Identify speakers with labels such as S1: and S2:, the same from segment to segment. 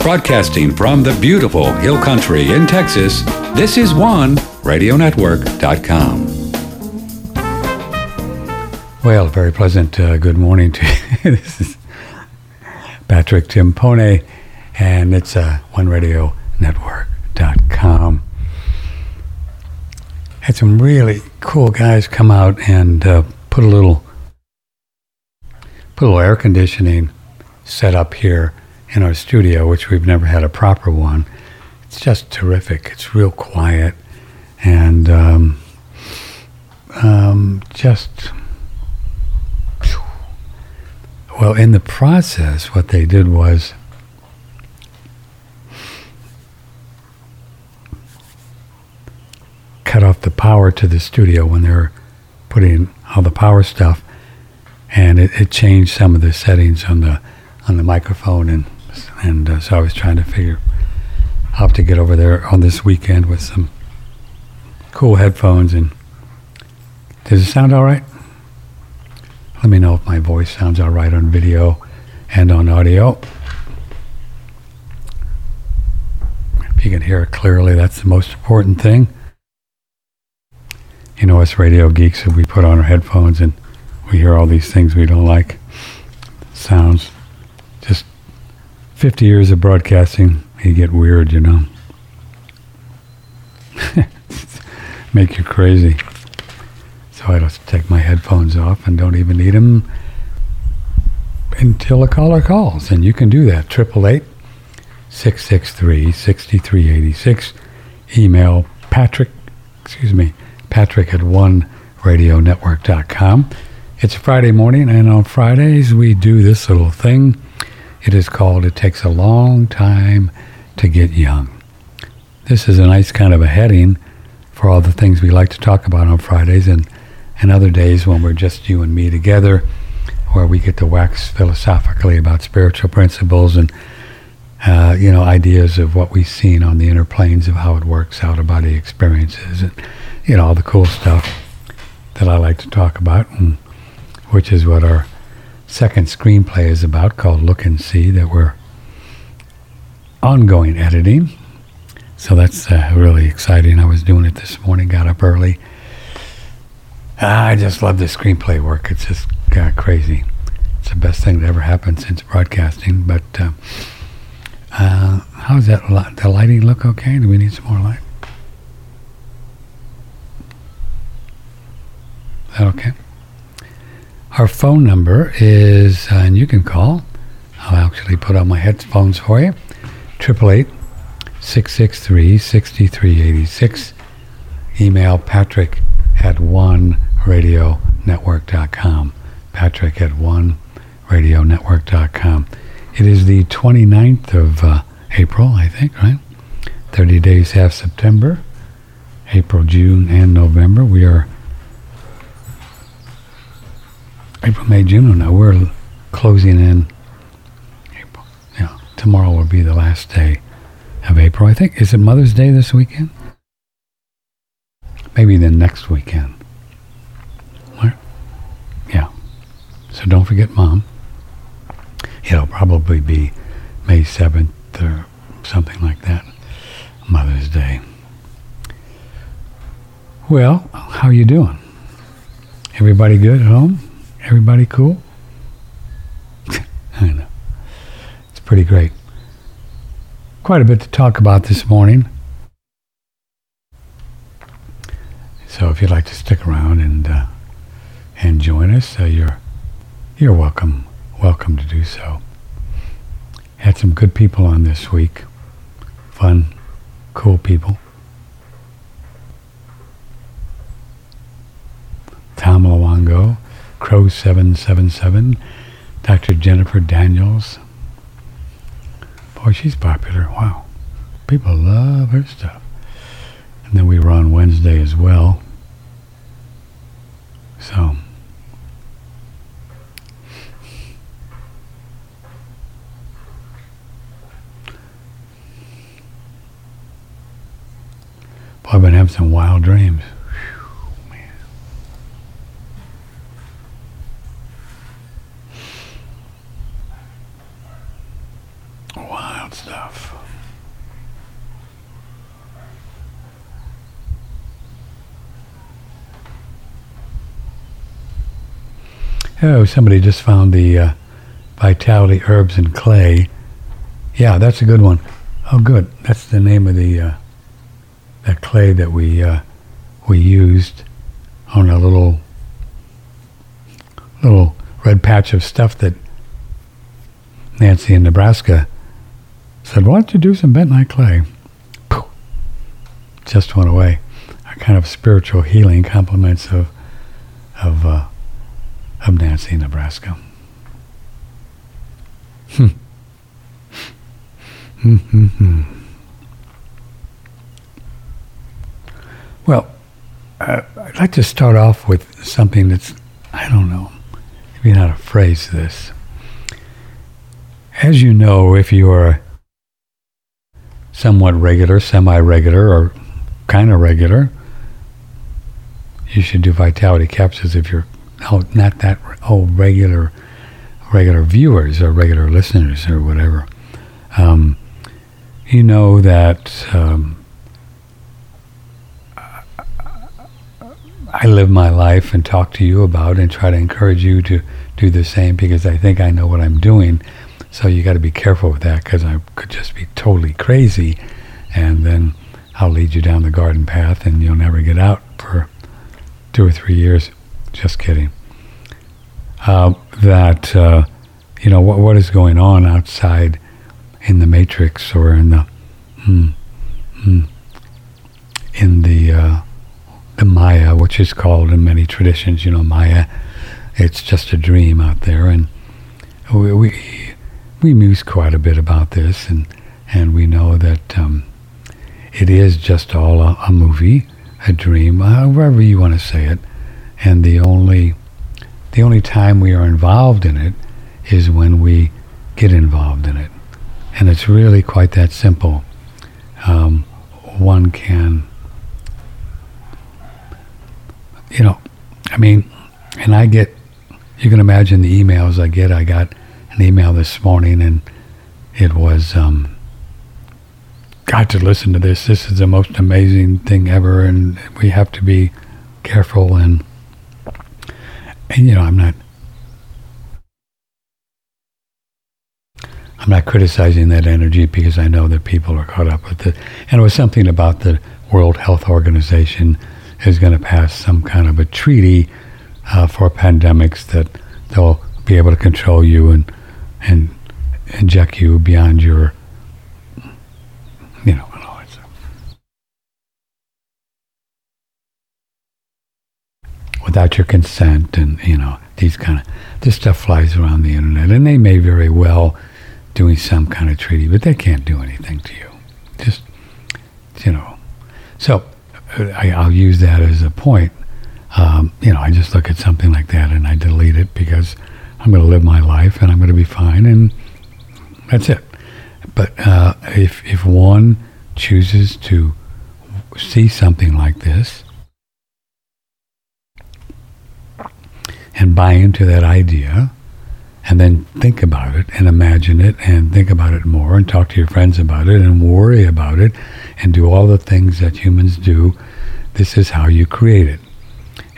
S1: Broadcasting from the beautiful Hill Country in Texas, this is OneRadioNetwork.com.
S2: Well, very pleasant uh, good morning to you. this is Patrick Timpone, and it's uh, OneRadioNetwork.com. Had some really cool guys come out and uh, put a little put a little air conditioning set up here in our studio, which we've never had a proper one. It's just terrific. It's real quiet and um, um, just. Well, in the process, what they did was cut off the power to the studio when they were putting all the power stuff, and it, it changed some of the settings on the on the microphone and and uh, so I was trying to figure how to get over there on this weekend with some cool headphones. And does it sound all right? Let me know if my voice sounds all right on video and on audio. If you can hear it clearly, that's the most important thing. You know, us radio geeks, if we put on our headphones and we hear all these things we don't like, sounds 50 years of broadcasting, you get weird, you know. Make you crazy. So I just take my headphones off and don't even need them until a caller calls. And you can do that. 888 663 6386. Email Patrick, excuse me, Patrick at oneradionetwork.com. It's Friday morning, and on Fridays we do this little thing it is called It Takes a Long Time to Get Young. This is a nice kind of a heading for all the things we like to talk about on Fridays and, and other days when we're just you and me together, where we get to wax philosophically about spiritual principles and uh, you know ideas of what we've seen on the inner planes of how it works, out of body experiences, and you know all the cool stuff that I like to talk about, and which is what our second screenplay is about called Look and See that we're ongoing editing. So that's uh, really exciting. I was doing it this morning, got up early. I just love the screenplay work. It's just uh, crazy. It's the best thing that ever happened since broadcasting. But uh, uh how's that? Li- the lighting look okay? Do we need some more light? Is that okay? Our phone number is, uh, and you can call. I'll actually put on my headphones for you. 888 663 6386. Email patrick at oneradionetwork.com. Patrick at oneradionetwork.com. It is the 29th of uh, April, I think, right? 30 days half September, April, June, and November. We are April, May, June. now. we're closing in April. Yeah, tomorrow will be the last day of April. I think is it Mother's Day this weekend? Maybe the next weekend. What? Yeah. So don't forget Mom. It'll probably be May seventh or something like that. Mother's Day. Well, how are you doing? Everybody good at home? Everybody cool? I know. It's pretty great. Quite a bit to talk about this morning. So if you'd like to stick around and uh, and join us, uh, you're you're welcome welcome to do so. Had some good people on this week. Fun, cool people. Tom Luongo, Crow 777, Dr. Jennifer Daniels. Boy, she's popular. Wow. People love her stuff. And then we were on Wednesday as well. So. Boy, I've been having some wild dreams. Wild stuff. Oh, somebody just found the uh, Vitality Herbs and Clay. Yeah, that's a good one. Oh, good. That's the name of the uh, that clay that we uh, we used on a little little red patch of stuff that Nancy in Nebraska said, "Why don't you do some bentonite clay?" Pooh. Just went away. A kind of spiritual healing compliments of of uh, of Nancy, Nebraska. Hmm. Mm-hmm. Well, uh, I'd like to start off with something that's, I don't know, maybe not to phrase this. As you know, if you are somewhat regular, semi-regular, or kind of regular, you should do vitality capsules if you're oh, not that oh regular regular viewers or regular listeners or whatever. Um, you know that um, I live my life and talk to you about and try to encourage you to do the same because I think I know what I'm doing. So you got to be careful with that because I could just be totally crazy, and then I'll lead you down the garden path and you'll never get out for two or three years. Just kidding. Uh, that uh, you know what what is going on outside in the matrix or in the mm, mm, in the uh, the Maya, which is called in many traditions, you know, Maya. It's just a dream out there, and we we, we muse quite a bit about this, and and we know that um, it is just all a, a movie, a dream, however you want to say it, and the only the only time we are involved in it is when we get involved in it. And it's really quite that simple. Um, one can, you know, I mean, and I get, you can imagine the emails I get. I got an email this morning and it was, um, got to listen to this. This is the most amazing thing ever, and we have to be careful. And, and you know, I'm not I'm not criticizing that energy because I know that people are caught up with it. And it was something about the World Health Organization is going to pass some kind of a treaty uh, for pandemics that they'll be able to control you and and inject you beyond your, you know, without your consent and you know these kind of this stuff flies around the internet and they may very well doing some kind of treaty, but they can't do anything to you. Just, you know. So I, will use that as a point. Um, you know, I just look at something like that and I delete it because I'm going to live my life and I'm going to be fine and that's it. But uh, if, if one chooses to see something like this and buy into that idea, and then think about it and imagine it and think about it more and talk to your friends about it and worry about it and do all the things that humans do. This is how you create it.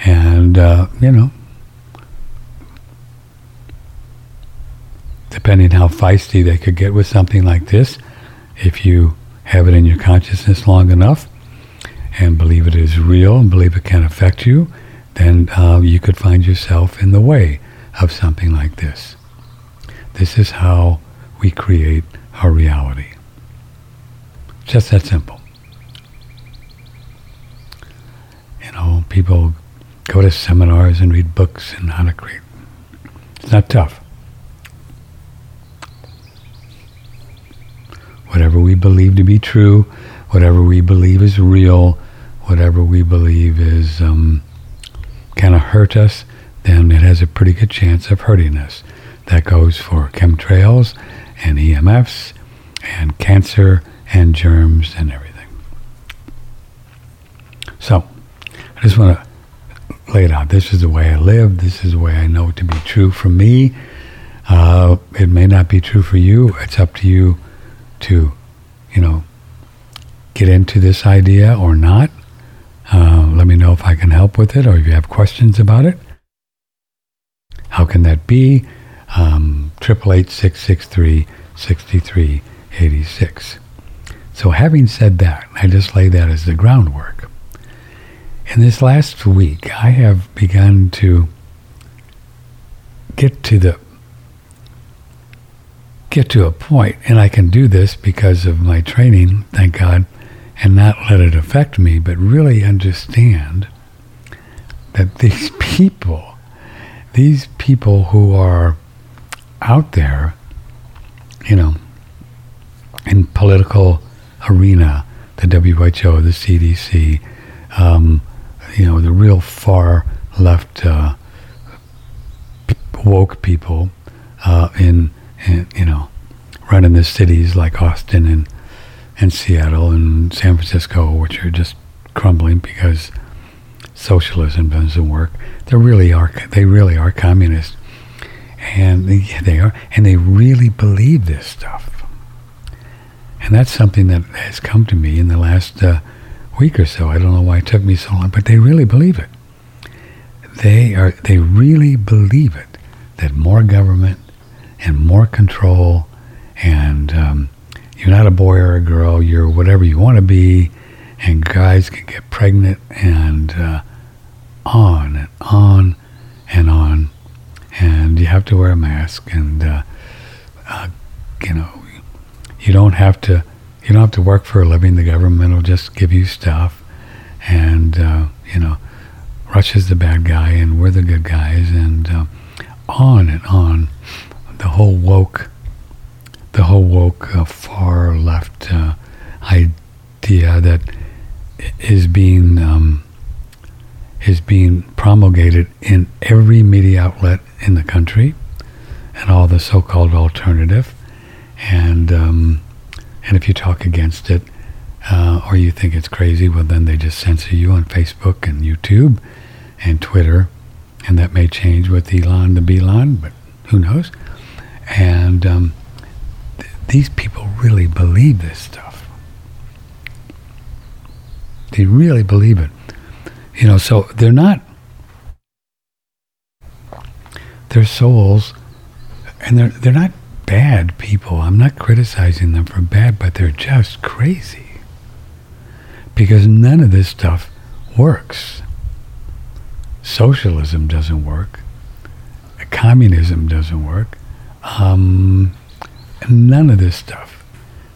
S2: And, uh, you know, depending how feisty they could get with something like this, if you have it in your consciousness long enough and believe it is real and believe it can affect you, then uh, you could find yourself in the way of something like this. This is how we create our reality. Just that simple. You know, people go to seminars and read books and how to create. It's not tough. Whatever we believe to be true, whatever we believe is real, whatever we believe is um, kind of hurt us, then it has a pretty good chance of hurting us. That goes for chemtrails and EMFs and cancer and germs and everything. So, I just want to lay it out. This is the way I live. This is the way I know to be true for me. Uh, it may not be true for you. It's up to you to, you know, get into this idea or not. Uh, let me know if I can help with it or if you have questions about it. How can that be? Um, triple eight six six three sixty three eighty six. So having said that, I just lay that as the groundwork. In this last week, I have begun to get to the get to a point, and I can do this because of my training, thank God, and not let it affect me, but really understand that these people, these people who are out there, you know, in political arena, the WHO, the CDC, um, you know, the real far left uh, woke people uh, in and, you know, running the cities like Austin and and Seattle and San Francisco, which are just crumbling because socialism doesn't work. They really are. They really are communists, and they, they are, and they really believe this stuff. And that's something that has come to me in the last uh, week or so. I don't know why it took me so long, but they really believe it. They are. They really believe it that more government and more control. And um, you're not a boy or a girl, you're whatever you want to be. And guys can get pregnant and uh, on and on and on. And you have to wear a mask. And, uh, uh, you know, you don't have to. You don't have to work for a living. The government will just give you stuff, and uh, you know, Russia's the bad guy, and we're the good guys, and uh, on and on the whole woke, the whole woke uh, far left uh, idea that is being um, is being promulgated in every media outlet in the country, and all the so-called alternative, and um, and if you talk against it. Uh, or you think it's crazy, well, then they just censor you on Facebook and YouTube and Twitter, and that may change with Elon the Belon, but who knows? And um, these people really believe this stuff. They really believe it. You know, so they're not, their souls, and they're, they're not bad people. I'm not criticizing them for bad, but they're just crazy. Because none of this stuff works. Socialism doesn't work. Communism doesn't work. Um, none of this stuff.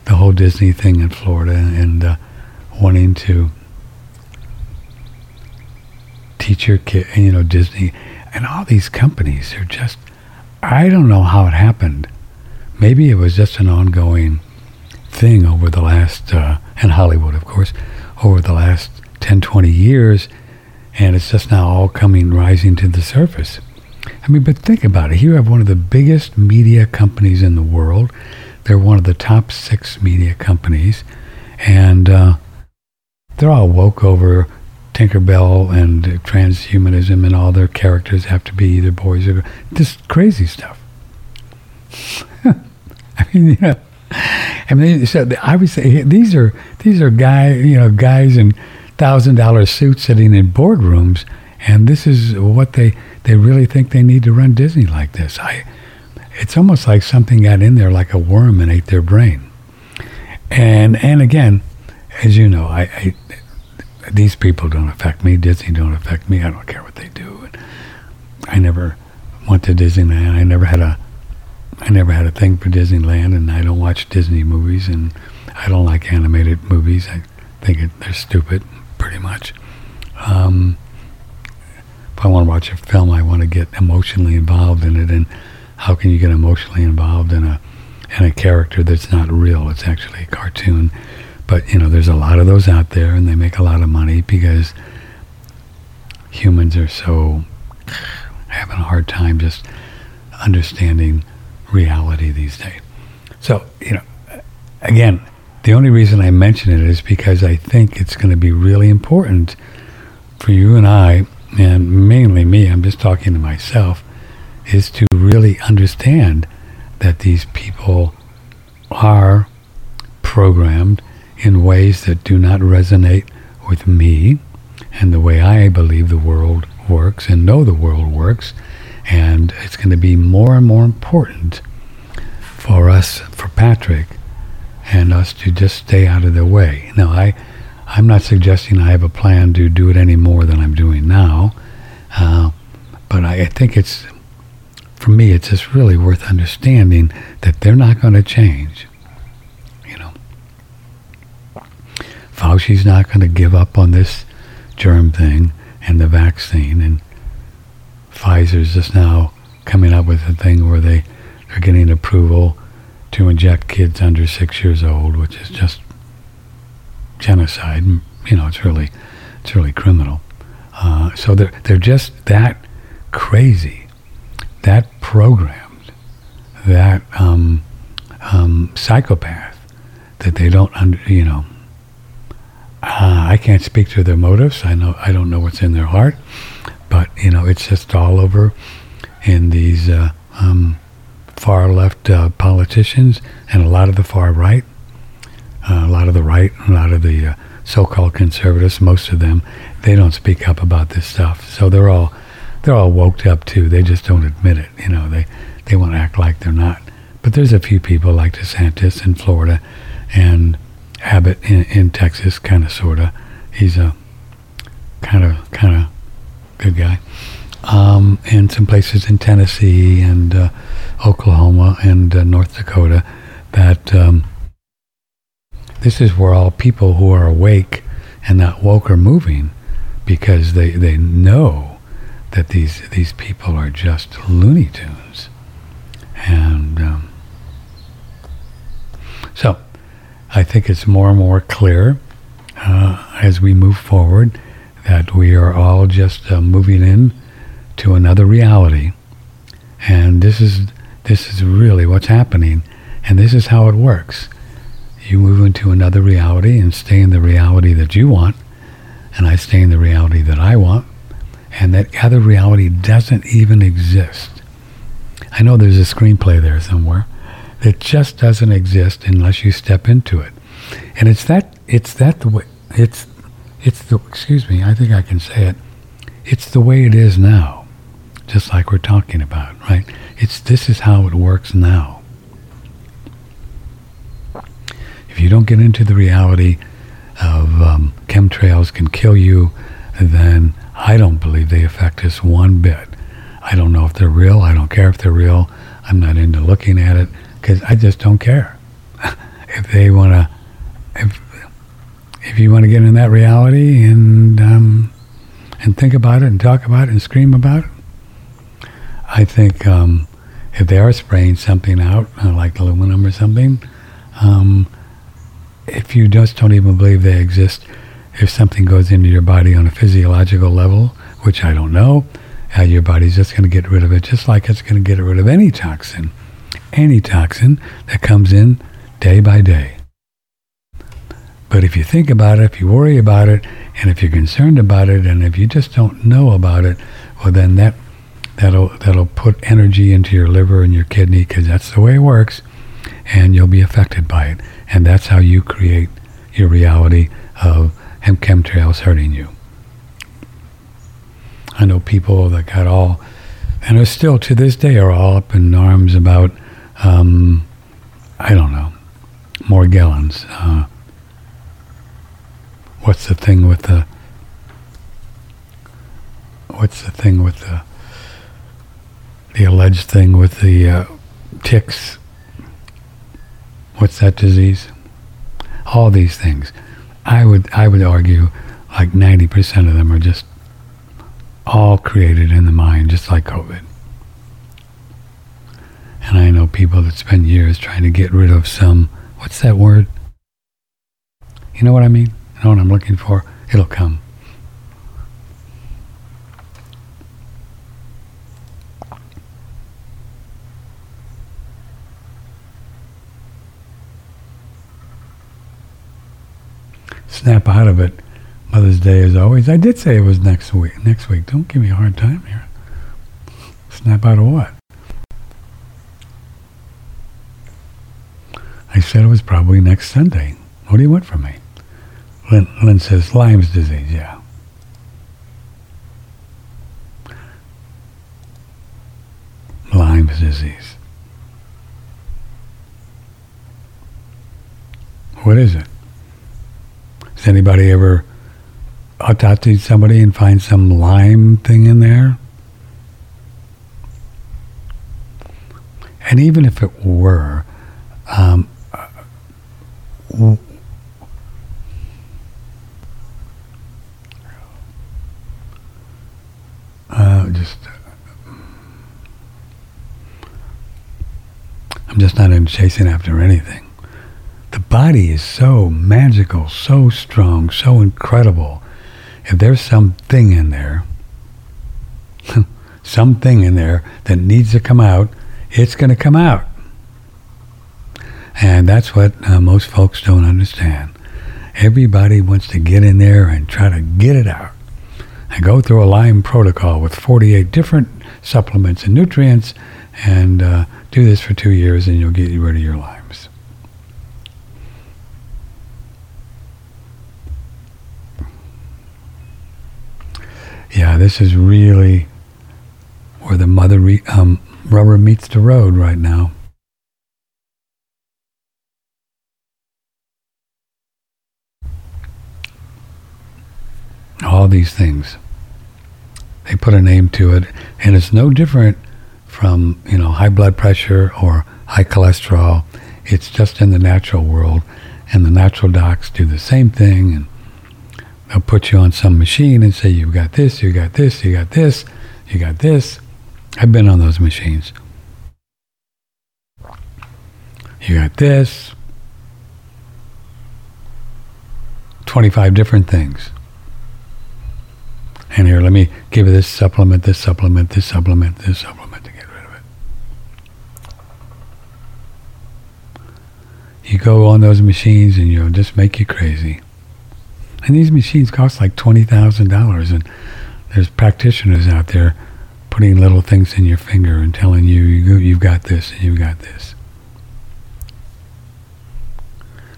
S2: The whole Disney thing in Florida and uh, wanting to teach your kid, you know, Disney and all these companies are just, I don't know how it happened. Maybe it was just an ongoing thing over the last, uh, and Hollywood, of course, over the last 10, 20 years, and it's just now all coming rising to the surface. I mean, but think about it. Here you have one of the biggest media companies in the world. They're one of the top six media companies, and uh, they're all woke over Tinkerbell and transhumanism, and all their characters have to be either boys or girls. just crazy stuff. I mean, you know, I mean, so say these are these are guy, you know, guys in thousand dollar suits sitting in boardrooms, and this is what they they really think they need to run Disney like this. I, it's almost like something got in there like a worm and ate their brain. And and again, as you know, I, I these people don't affect me. Disney don't affect me. I don't care what they do. I never went to Disneyland. I never had a I never had a thing for Disneyland, and I don't watch Disney movies, and I don't like animated movies. I think it, they're stupid, pretty much. Um, if I want to watch a film, I want to get emotionally involved in it. And how can you get emotionally involved in a in a character that's not real? It's actually a cartoon. But you know, there's a lot of those out there, and they make a lot of money because humans are so having a hard time just understanding reality these days. So you know, again, the only reason I mention it is because I think it's going to be really important for you and I and mainly me, I'm just talking to myself, is to really understand that these people are programmed in ways that do not resonate with me and the way I believe the world works and know the world works. And it's going to be more and more important for us, for Patrick, and us to just stay out of the way. Now, I, I'm not suggesting I have a plan to do it any more than I'm doing now, uh, but I, I think it's, for me, it's just really worth understanding that they're not going to change. You know, Fauci's not going to give up on this germ thing and the vaccine, and Pfizer's just now coming up with a thing where they are getting approval to inject kids under six years old, which is just genocide. You know, it's really, it's really criminal. Uh, so they're they're just that crazy, that programmed, that um, um, psychopath that they don't under, you know. Uh, I can't speak to their motives. I know I don't know what's in their heart, but you know it's just all over in these uh, um, far left uh, politicians and a lot of the far right, a lot of the right, a lot of the uh, so-called conservatives. Most of them, they don't speak up about this stuff. So they're all they're all woked up too. They just don't admit it. You know, they they want to act like they're not. But there's a few people like DeSantis in Florida and Abbott in, in Texas, kind of, sort of. He's a kind of, kind of good guy. Um, and some places in Tennessee and uh, Oklahoma and uh, North Dakota that um, this is where all people who are awake and not woke are moving because they, they know that these these people are just Looney Tunes. And um, so I think it's more and more clear uh, as we move forward that we are all just uh, moving in to another reality. And this is this is really what's happening. And this is how it works. You move into another reality and stay in the reality that you want, and I stay in the reality that I want, and that other reality doesn't even exist. I know there's a screenplay there somewhere that just doesn't exist unless you step into it. And it's that it's that the way it's it's the excuse me, I think I can say it. It's the way it is now. Just like we're talking about, right? It's this is how it works now. If you don't get into the reality of um, chemtrails can kill you, then I don't believe they affect us one bit. I don't know if they're real. I don't care if they're real. I'm not into looking at it because I just don't care. if they want to, if if you want to get in that reality and um, and think about it and talk about it and scream about it, I think um, if they are spraying something out, uh, like aluminum or something, um, if you just don't even believe they exist, if something goes into your body on a physiological level, which I don't know, uh, your body's just going to get rid of it, just like it's going to get rid of any toxin, any toxin that comes in day by day. But if you think about it, if you worry about it, and if you're concerned about it, and if you just don't know about it, well, then that that'll that'll put energy into your liver and your kidney because that's the way it works, and you'll be affected by it, and that's how you create your reality of chemtrails hurting you. I know people that got all, and are still to this day are all up in arms about, um, I don't know, Morgellons. Uh, what's the thing with the, what's the thing with the the alleged thing with the uh, ticks. What's that disease? All these things. I would I would argue like 90% of them are just all created in the mind, just like COVID. And I know people that spend years trying to get rid of some, what's that word? You know what I mean? You know what I'm looking for? It'll come. Snap out of it. Mother's Day is always. I did say it was next week. Next week. Don't give me a hard time here. Snap out of what? I said it was probably next Sunday. What do you want from me? Lynn, Lynn says Lyme's disease. Yeah. Lyme's disease. What is it? Has anybody ever autopsied somebody and find some lime thing in there? And even if it were, um, uh, just I'm just not in chasing after anything. The body is so magical, so strong, so incredible. If there's something in there, something in there that needs to come out, it's going to come out. And that's what uh, most folks don't understand. Everybody wants to get in there and try to get it out and go through a Lyme protocol with 48 different supplements and nutrients and uh, do this for two years and you'll get rid of your Lymes. Yeah, this is really where the mother re- um, rubber meets the road right now. All these things. They put a name to it, and it's no different from, you know, high blood pressure or high cholesterol. It's just in the natural world, and the natural docs do the same thing, and they'll put you on some machine and say, you've got this, you got this, you got this, you got this I've been on those machines. You got this, 25 different things. And here, let me give you this supplement, this supplement, this supplement, this supplement to get rid of it. You go on those machines and you'll just make you crazy. And these machines cost like $20,000 and there's practitioners out there putting little things in your finger and telling you, you have got this and you've got this.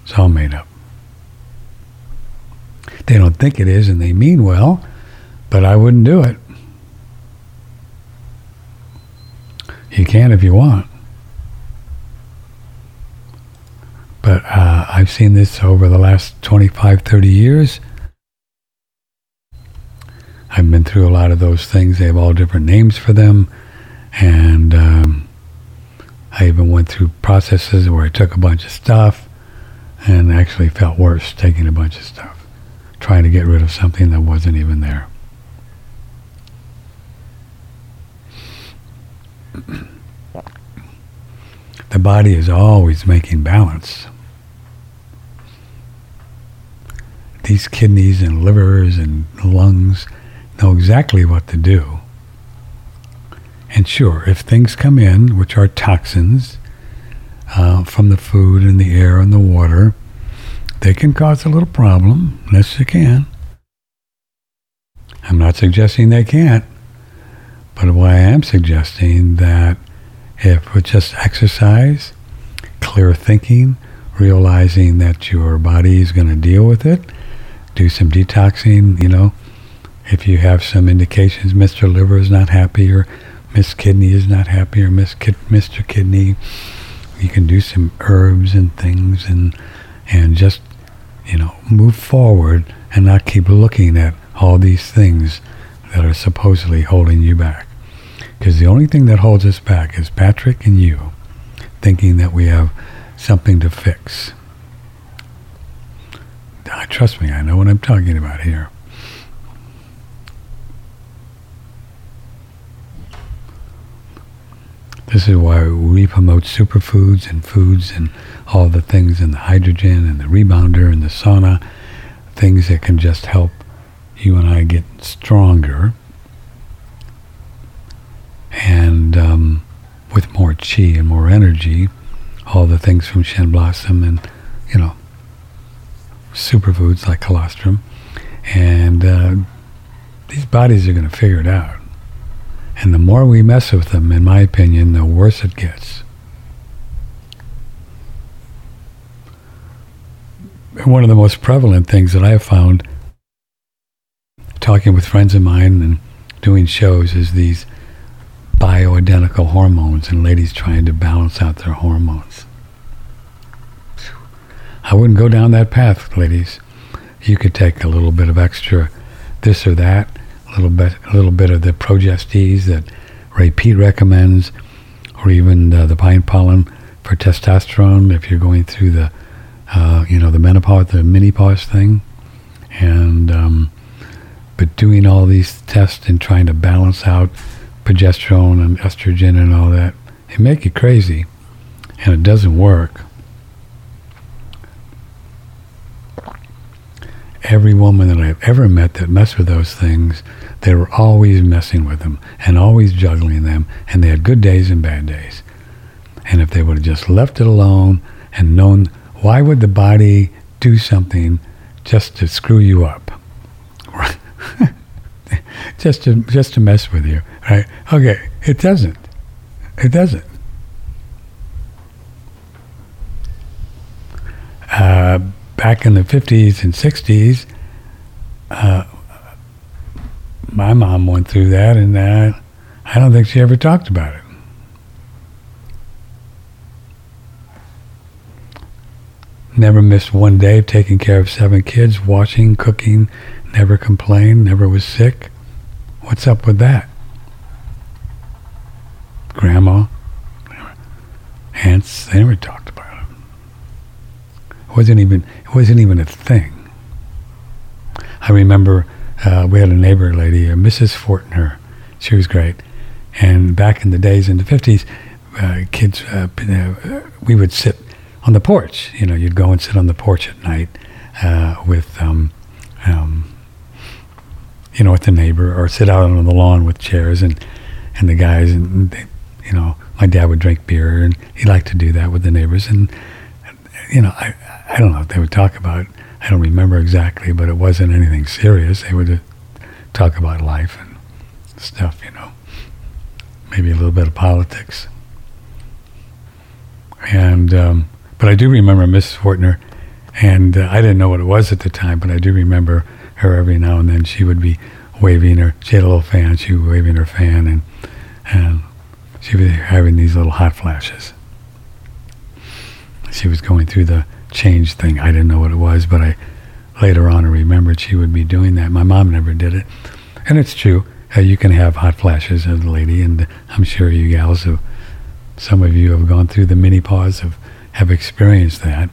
S2: It's all made up. They don't think it is and they mean well, but I wouldn't do it. You can if you want. But uh, I've seen this over the last 25, 30 years I've been through a lot of those things. They have all different names for them. And um, I even went through processes where I took a bunch of stuff and actually felt worse taking a bunch of stuff, trying to get rid of something that wasn't even there. the body is always making balance. These kidneys and livers and lungs know exactly what to do. And sure, if things come in, which are toxins uh, from the food and the air and the water, they can cause a little problem. Yes, they can. I'm not suggesting they can't, but what I am suggesting that if with just exercise, clear thinking, realizing that your body is going to deal with it, do some detoxing, you know, if you have some indications Mr. Liver is not happy or Miss Kidney is not happy or Miss Mr. Kidney, you can do some herbs and things and and just you know move forward and not keep looking at all these things that are supposedly holding you back. Because the only thing that holds us back is Patrick and you thinking that we have something to fix. Trust me, I know what I'm talking about here. This is why we promote superfoods and foods and all the things and the hydrogen and the rebounder and the sauna, things that can just help you and I get stronger and um, with more chi and more energy, all the things from Shen Blossom and, you know, superfoods like colostrum. And uh, these bodies are going to figure it out. And the more we mess with them, in my opinion, the worse it gets. one of the most prevalent things that I have found talking with friends of mine and doing shows is these bioidentical identical hormones and ladies trying to balance out their hormones. I wouldn't go down that path, ladies. You could take a little bit of extra this or that, a little bit, a little bit of the progestes that Ray Peat recommends, or even the, the pine pollen for testosterone if you're going through the, uh, you know, the menopause, the menopause thing, and um, but doing all these tests and trying to balance out progesterone and estrogen and all that, it make you crazy, and it doesn't work. Every woman that I've ever met that messed with those things, they were always messing with them and always juggling them, and they had good days and bad days. And if they would have just left it alone and known why would the body do something just to screw you up, just to just to mess with you, right? Okay, it doesn't. It doesn't. Uh, back in the 50s and 60s, uh, my mom went through that, and that I don't think she ever talked about it. Never missed one day of taking care of seven kids, washing, cooking, never complained, never was sick. What's up with that? Grandma, aunts, they never talked about. It wasn't even it wasn't even a thing. I remember uh, we had a neighbor lady, uh, Mrs. Fortner. She was great. And back in the days in the 50s, uh, kids, uh, uh, we would sit on the porch. You know, you'd go and sit on the porch at night uh, with, um, um, you know, with the neighbor, or sit out on the lawn with chairs and and the guys, and they, you know, my dad would drink beer, and he liked to do that with the neighbors, and you know, I I don't know if they would talk about. I don't remember exactly, but it wasn't anything serious. They would talk about life and stuff, you know, maybe a little bit of politics. And um, but I do remember Mrs. Fortner, and uh, I didn't know what it was at the time, but I do remember her every now and then. She would be waving her. She had a little fan. She was waving her fan, and and she was having these little hot flashes. She was going through the change thing. I didn't know what it was, but I later on I remembered she would be doing that. My mom never did it, and it's true. Uh, you can have hot flashes as a lady, and I'm sure you gals have. Some of you have gone through the menopause have have experienced that,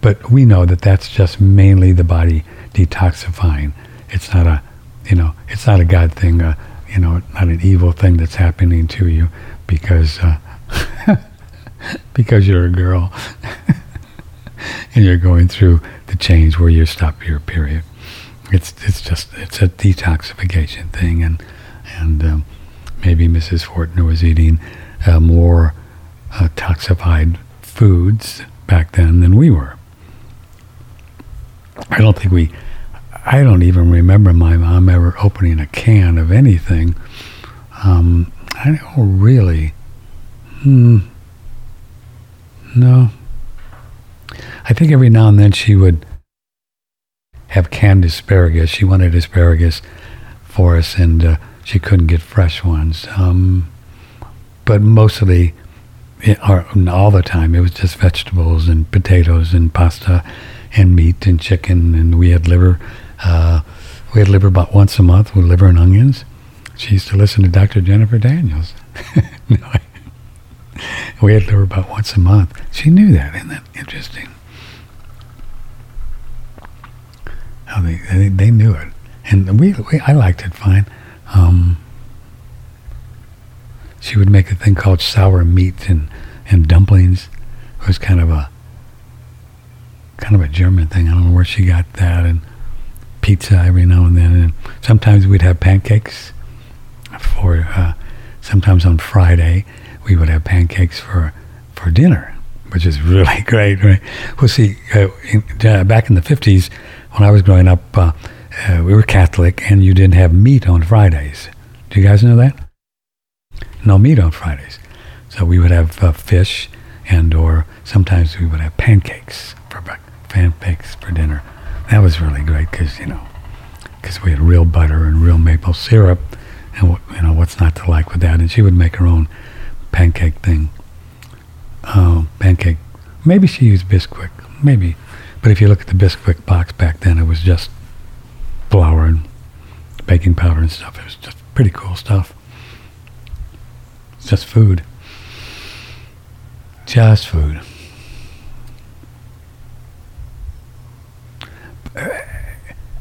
S2: but we know that that's just mainly the body detoxifying. It's not a, you know, it's not a God thing. Uh, you know, not an evil thing that's happening to you because uh, because you're a girl. and you're going through the change where you stop your period. It's it's just it's a detoxification thing, and and um, maybe Mrs. Fortner was eating uh, more uh, toxified foods back then than we were. I don't think we. I don't even remember my mom ever opening a can of anything. Um, I don't really. Hmm. No, I think every now and then she would have canned asparagus. She wanted asparagus for us, and uh, she couldn't get fresh ones. Um, but mostly, it, or all the time, it was just vegetables and potatoes and pasta and meat and chicken, and we had liver. Uh, we had liver about once a month with liver and onions. She used to listen to Dr. Jennifer Daniels. no, we had liver about once a month. She knew that. Isn't that interesting? How they, they, they knew it, and we, we I liked it fine. Um, she would make a thing called sour meat and and dumplings. It was kind of a kind of a German thing. I don't know where she got that, and pizza every now and then. And sometimes we'd have pancakes for. Uh, sometimes on Friday we would have pancakes for for dinner, which is really great. Right? Well, see, uh, in, uh, back in the fifties, when I was growing up, uh, uh, we were Catholic, and you didn't have meat on Fridays. Do you guys know that? No meat on Fridays. So we would have uh, fish, and or sometimes we would have pancakes for pancakes for dinner. That was really great because you know, because we had real butter and real maple syrup, and you know what's not to like with that. And she would make her own pancake thing. Uh, pancake. Maybe she used Bisquick. Maybe. But if you look at the Bisquick box back then, it was just flour and baking powder and stuff. It was just pretty cool stuff. It's just food. Just food.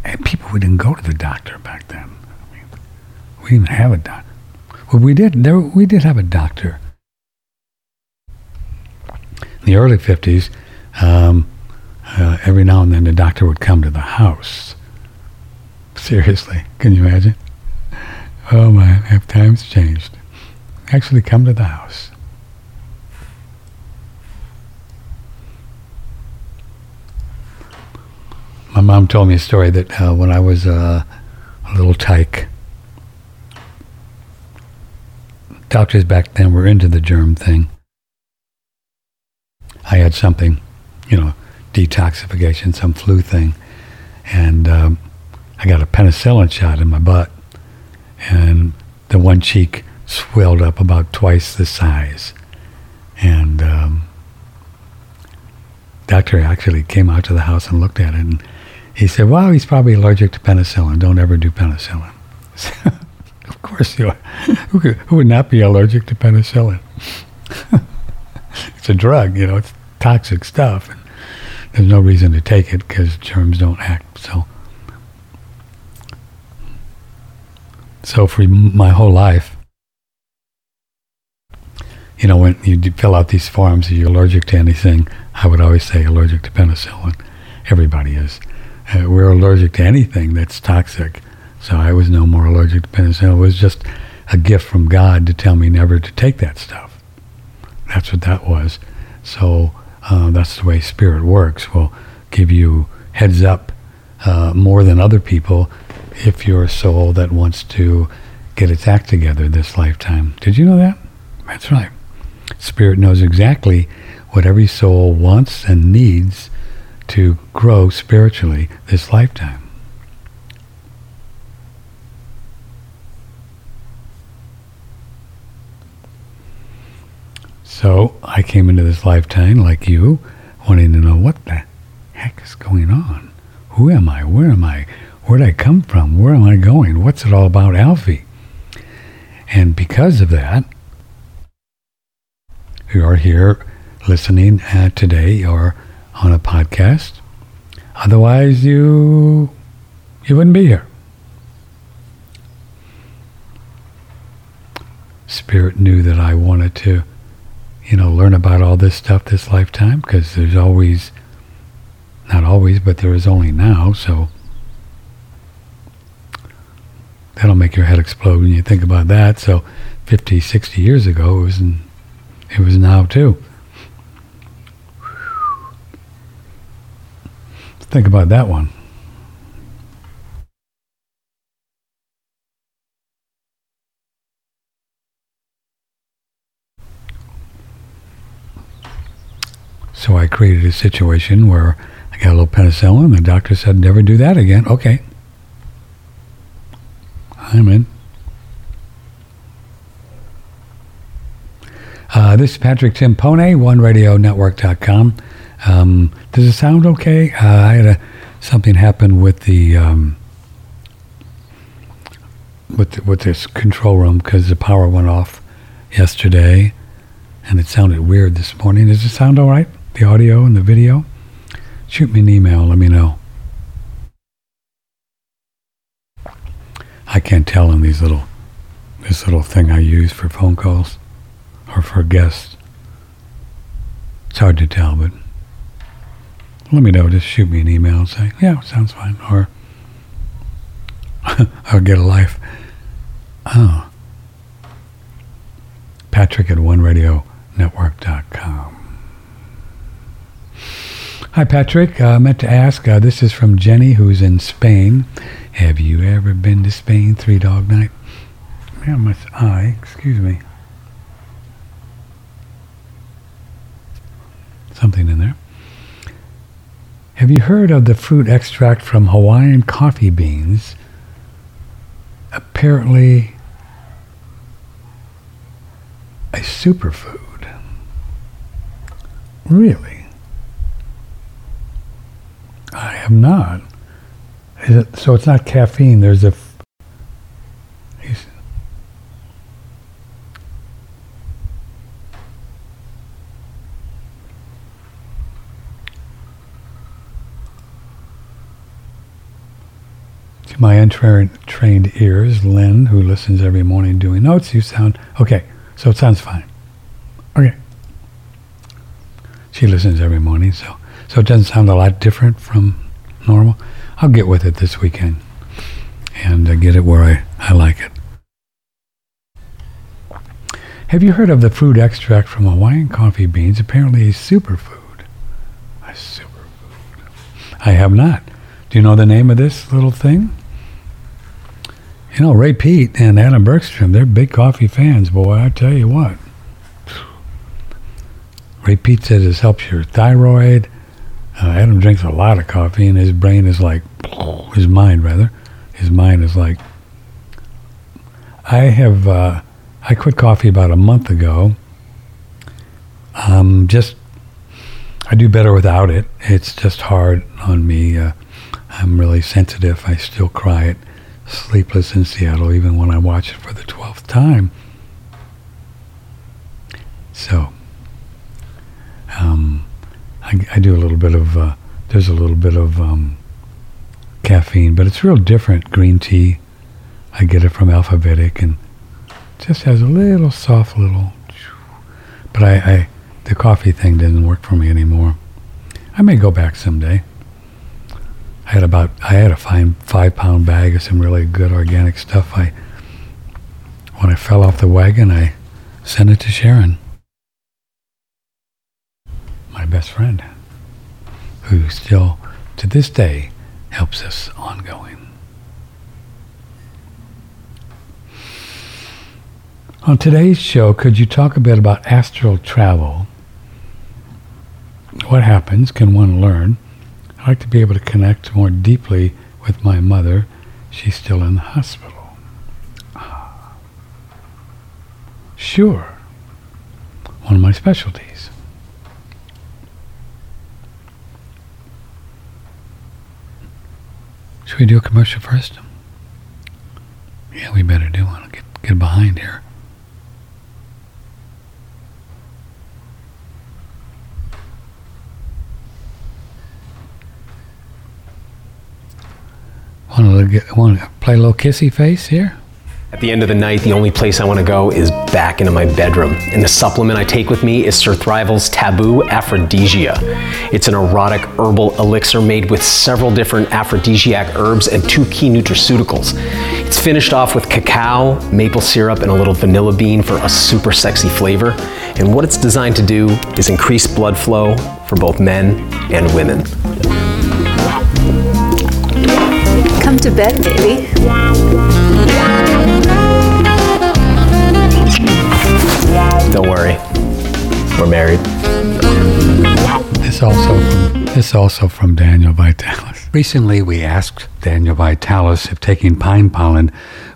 S2: And people, we didn't go to the doctor back then. I mean, we didn't have a doctor. Well, we did. There, we did have a doctor. In the early 50s, um, uh, every now and then the doctor would come to the house. Seriously, can you imagine? Oh my, have times changed. Actually come to the house. My mom told me a story that uh, when I was uh, a little tyke, doctors back then were into the germ thing. I had something, you know, detoxification, some flu thing, and um, I got a penicillin shot in my butt, and the one cheek swelled up about twice the size, and um, doctor actually came out to the house and looked at it, and he said, "Well, he's probably allergic to penicillin. Don't ever do penicillin." of course, you are. Who, could, who would not be allergic to penicillin? it's a drug, you know. It's toxic stuff. And there's no reason to take it because germs don't act. So, so for my whole life, you know, when you fill out these forms, are you allergic to anything? I would always say allergic to penicillin. Everybody is. Uh, we're allergic to anything that's toxic. So I was no more allergic to penicillin. It was just a gift from God to tell me never to take that stuff. That's what that was. So uh, that's the way spirit works. Will give you heads up uh, more than other people if you're a soul that wants to get its act together this lifetime. Did you know that? That's right. Spirit knows exactly what every soul wants and needs to grow spiritually this lifetime. So I came into this lifetime like you, wanting to know what the heck is going on. Who am I? Where am I? Where did I come from? Where am I going? What's it all about, Alfie? And because of that, you are here listening uh, today or on a podcast. Otherwise, you you wouldn't be here. Spirit knew that I wanted to, you know, learn about all this stuff this lifetime because there's always, not always, but there is only now. So that'll make your head explode when you think about that. So 50, 60 years ago, it was, in, it was now too. Think about that one. So I created a situation where I got a little penicillin. And the doctor said, never do that again. Okay. I'm in. Uh, this is Patrick Timpone, OneRadioNetwork.com. Um, does it sound okay? Uh, I had a, something happen with the um, with the, with this control room because the power went off yesterday, and it sounded weird this morning. Does it sound all right? The audio and the video. Shoot me an email. Let me know. I can't tell in these little this little thing I use for phone calls or for guests. It's hard to tell, but let me know. Just shoot me an email and say, yeah, sounds fine. Or I'll get a life. Oh. Patrick at OneRadioNetwork.com. Hi, Patrick. I uh, meant to ask, uh, this is from Jenny, who's in Spain. Have you ever been to Spain, Three Dog Night? Yeah, my eye, excuse me. Something in there. Have you heard of the fruit extract from Hawaiian coffee beans? Apparently, a superfood. Really? I have not. It, so it's not caffeine. There's a. To my untrained ears, Lynn, who listens every morning doing notes, you sound okay. So it sounds fine. Okay. She listens every morning, so so it doesn't sound a lot different from normal. I'll get with it this weekend and uh, get it where I, I like it. Have you heard of the fruit extract from Hawaiian coffee beans? Apparently a superfood. A superfood. I have not. Do you know the name of this little thing? You know, Ray Peat and Adam Bergstrom, they're big coffee fans, boy, I tell you what. Ray Peat says this helps your thyroid. Uh, Adam drinks a lot of coffee, and his brain is like, his mind rather, his mind is like. I have, uh, I quit coffee about a month ago. Um, just, I do better without it. It's just hard on me. Uh, I'm really sensitive. I still cry at Sleepless in Seattle, even when I watch it for the twelfth time. So, um, I, I, do a little bit of, uh, there's a little bit of um, caffeine, but it's real different. Green tea, I get it from Alphabetic, and just has a little soft little, but I, I the coffee thing didn't work for me anymore. I may go back someday. I had about I had a fine five pound bag of some really good organic stuff. I when I fell off the wagon, I sent it to Sharon my best friend, who still, to this day, helps us ongoing. On today's show, could you talk a bit about astral travel? What happens? Can one learn? I'd like to be able to connect more deeply with my mother. She's still in the hospital. Ah. Sure. One of my specialties. Should we do a commercial first? Yeah, we better do one. Get get behind here. Want to get, want to play a little kissy face here?
S3: At the end of the night, the only place I want to go is back into my bedroom. And the supplement I take with me is Surthrival's Taboo Aphrodisia. It's an erotic herbal elixir made with several different aphrodisiac herbs and two key nutraceuticals. It's finished off with cacao, maple syrup, and a little vanilla bean for a super sexy flavor. And what it's designed to do is increase blood flow for both men and women.
S4: Come to bed, baby.
S3: We're married.
S2: This also from, this also from Daniel Vitalis. Recently, we asked Daniel Vitalis if taking pine pollen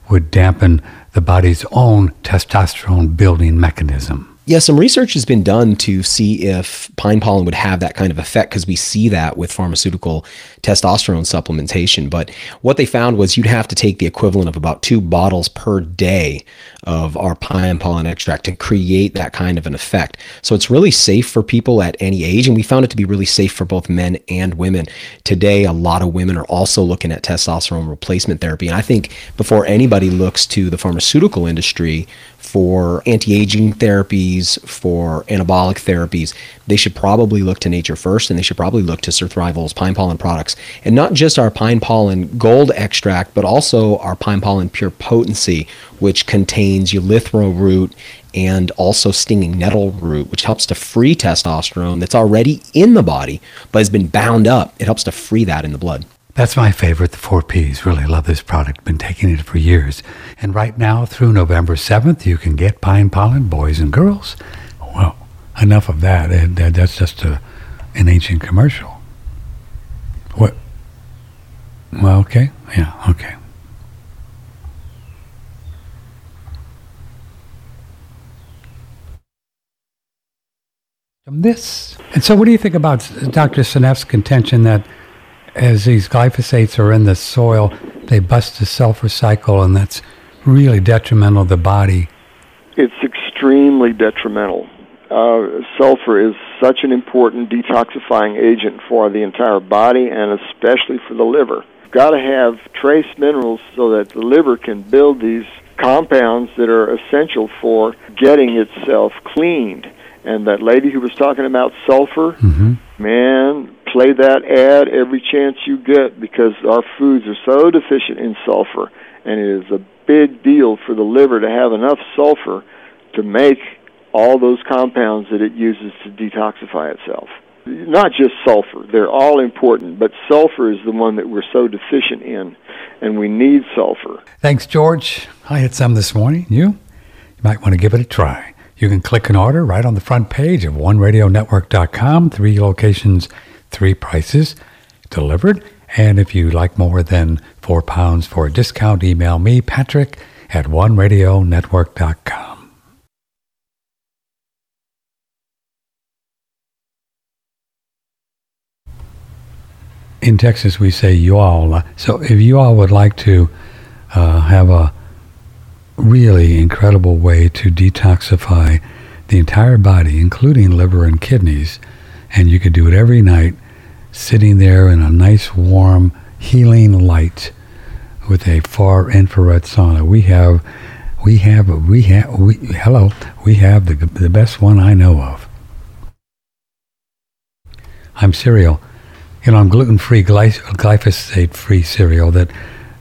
S2: would dampen the body's own testosterone building mechanism
S3: yeah, some research has been done to see if pine pollen would have that kind of effect because we see that with pharmaceutical testosterone supplementation. But what they found was you'd have to take the equivalent of about two bottles per day of our pine pollen extract to create that kind of an effect. So it's really safe for people at any age. And we found it to be really safe for both men and women. Today, a lot of women are also looking at testosterone replacement therapy. And I think before anybody looks to the pharmaceutical industry for anti aging therapies, for anabolic therapies, they should probably look to nature first and they should probably look to Surthrival's pine pollen products. And not just our pine pollen gold extract, but also our pine pollen pure potency, which contains eleuthero root and also stinging nettle root, which helps to free testosterone that's already in the body but has been bound up. It helps to free that in the blood.
S2: That's my favorite, the 4Ps. Really love this product. Been taking it for years. And right now, through November 7th, you can get pine pollen, boys and girls. Well, enough of that. That's just a, an ancient commercial. What? Well, okay. Yeah, okay. This. And so, what do you think about uh, Dr. Seneff's contention that as these glyphosates are in the soil, they bust the sulfur cycle, and that's really detrimental to the body?
S5: It's extremely detrimental. Uh, sulfur is such an important detoxifying agent for the entire body and especially for the liver. Got to have trace minerals so that the liver can build these compounds that are essential for getting itself cleaned. And that lady who was talking about sulfur,
S2: Mm-hmm.
S5: man, play that ad every chance you get because our foods are so deficient in sulfur, and it is a big deal for the liver to have enough sulfur to make all those compounds that it uses to detoxify itself. Not just sulfur, they're all important, but sulfur is the one that we're so deficient in, and we need sulfur.
S2: Thanks, George. I had some this morning. You? You might want to give it a try. You can click an order right on the front page of oneradionetwork.com. Three locations, three prices delivered. And if you like more than four pounds for a discount, email me, Patrick, at oneradionetwork.com. In Texas, we say you all. So if you all would like to uh, have a really incredible way to detoxify the entire body, including liver and kidneys, and you could do it every night, sitting there in a nice, warm, healing light with a far infrared sauna. We have, we have, we have, we, hello, we have the, the best one I know of. I'm cereal. You know, I'm gluten-free, glyph- glyphosate-free cereal that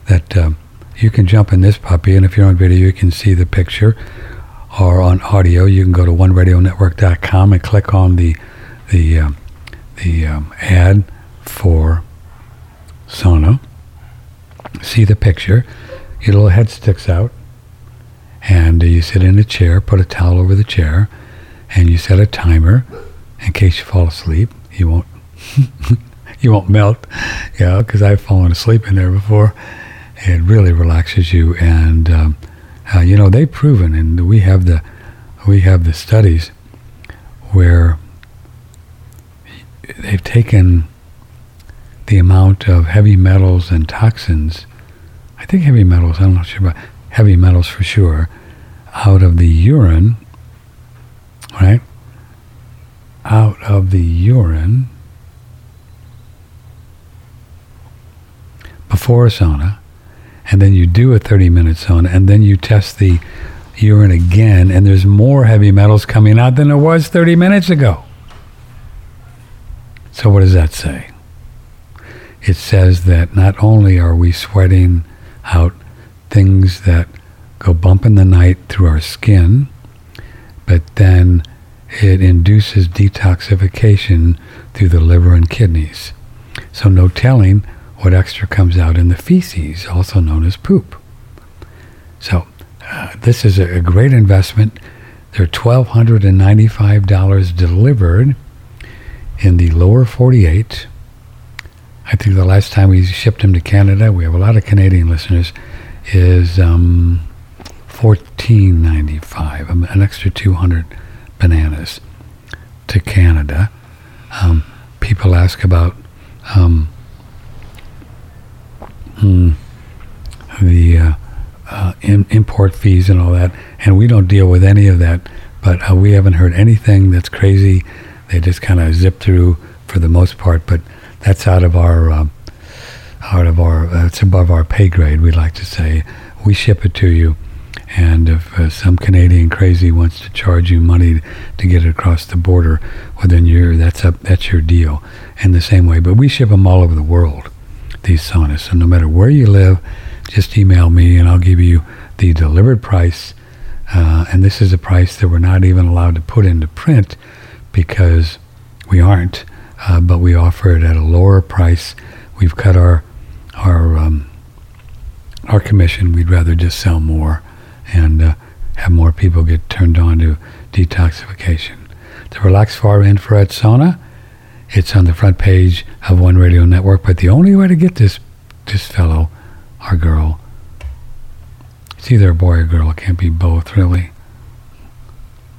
S2: that um, you can jump in this puppy, and if you're on video, you can see the picture, or on audio, you can go to oneradionetwork.com and click on the the um, the um, ad for Sono. See the picture. Your little head sticks out, and you sit in a chair. Put a towel over the chair, and you set a timer in case you fall asleep. You won't. you won't melt, yeah, because I've fallen asleep in there before. It really relaxes you, and um, uh, you know they've proven, and we have the we have the studies where they've taken the amount of heavy metals and toxins. I think heavy metals. I'm not sure about heavy metals for sure out of the urine, right? Out of the urine before a sauna, and then you do a 30 minute sauna, and then you test the urine again, and there's more heavy metals coming out than there was 30 minutes ago. So, what does that say? It says that not only are we sweating out things that go bump in the night through our skin, but then it induces detoxification through the liver and kidneys. So, no telling what extra comes out in the feces, also known as poop. So, uh, this is a, a great investment. They're $1,295 delivered in the lower 48. I think the last time we shipped them to Canada, we have a lot of Canadian listeners, is um, 14.95, um, an extra 200 bananas to Canada. Um, people ask about um, hmm, the uh, uh, in, import fees and all that, and we don't deal with any of that. But uh, we haven't heard anything that's crazy. They just kind of zip through for the most part, but that's out of our um, out of our it's above our pay grade. We like to say we ship it to you, and if uh, some Canadian crazy wants to charge you money to get it across the border, well then you're that's up that's your deal. In the same way, but we ship them all over the world. These saunas, so no matter where you live, just email me and I'll give you the delivered price. Uh, and this is a price that we're not even allowed to put into print because we aren't, uh, but we offer it at a lower price. We've cut our our um, our commission. We'd rather just sell more and uh, have more people get turned on to detoxification. The Relax Far Infrared Sauna. It's on the front page of One Radio Network. But the only way to get this this fellow or girl, it's either a boy or girl. It can't be both, really.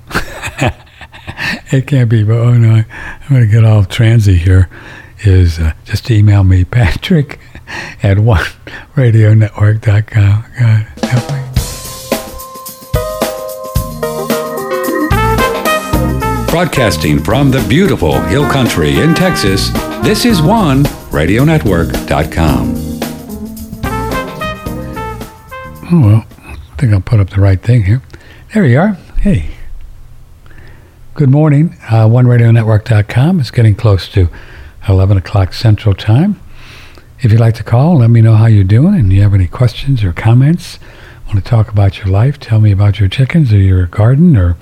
S2: it can't be. But oh no, I'm going to get all transy here. Is uh, just email me, Patrick at one oneradionetwork.com. God, help me.
S1: Broadcasting from the beautiful Hill Country in Texas, this is one radionetwork.com.
S2: Oh, well, I think I'll put up the right thing here. There you are. Hey. Good morning. Uh, OneRadioNetwork.com. It's getting close to 11 o'clock Central Time. If you'd like to call, let me know how you're doing and you have any questions or comments, want to talk about your life, tell me about your chickens or your garden or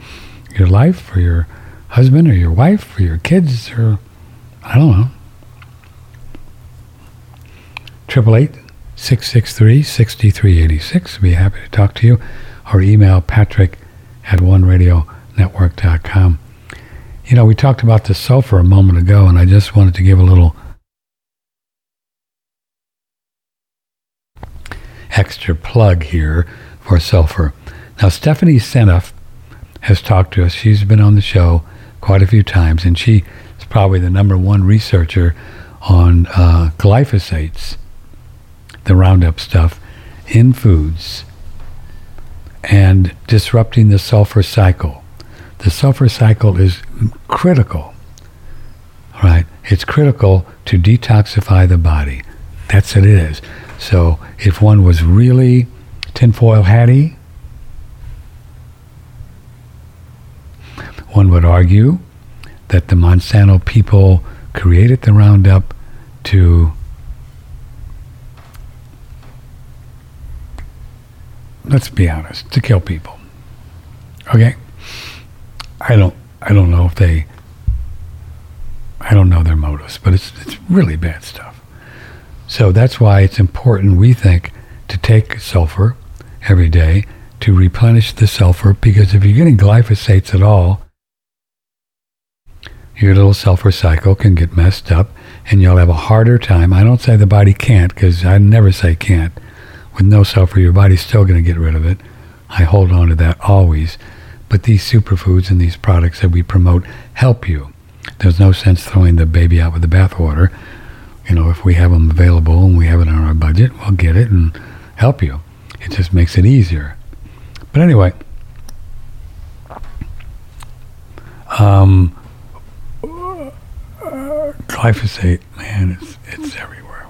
S2: your life or your husband or your wife or your kids or I don't know. Triple eight six six three sixty three eighty six. Be happy to talk to you, or email Patrick at oneradionetwork.com. You know, we talked about the sulfur a moment ago, and I just wanted to give a little extra plug here for sulfur. Now, Stephanie Seneff has talked to us. She's been on the show quite a few times, and she is probably the number one researcher on uh, glyphosates, the Roundup stuff, in foods and disrupting the sulfur cycle. The sulfur cycle is critical, right? It's critical to detoxify the body. That's what it is. So if one was really tinfoil hatty, one would argue that the Monsanto people created the Roundup to let's be honest, to kill people. Okay? I don't I don't know if they I don't know their motives, but it's it's really bad stuff. So that's why it's important we think to take sulfur every day to replenish the sulfur because if you're getting glyphosates at all, your little sulfur cycle can get messed up and you'll have a harder time. I don't say the body can't because I never say can't with no sulfur, your body's still going to get rid of it. I hold on to that always. But these superfoods and these products that we promote help you. There's no sense throwing the baby out with the bathwater. You know, if we have them available and we have it on our budget, we'll get it and help you. It just makes it easier. But anyway, um, glyphosate, man, it's it's everywhere.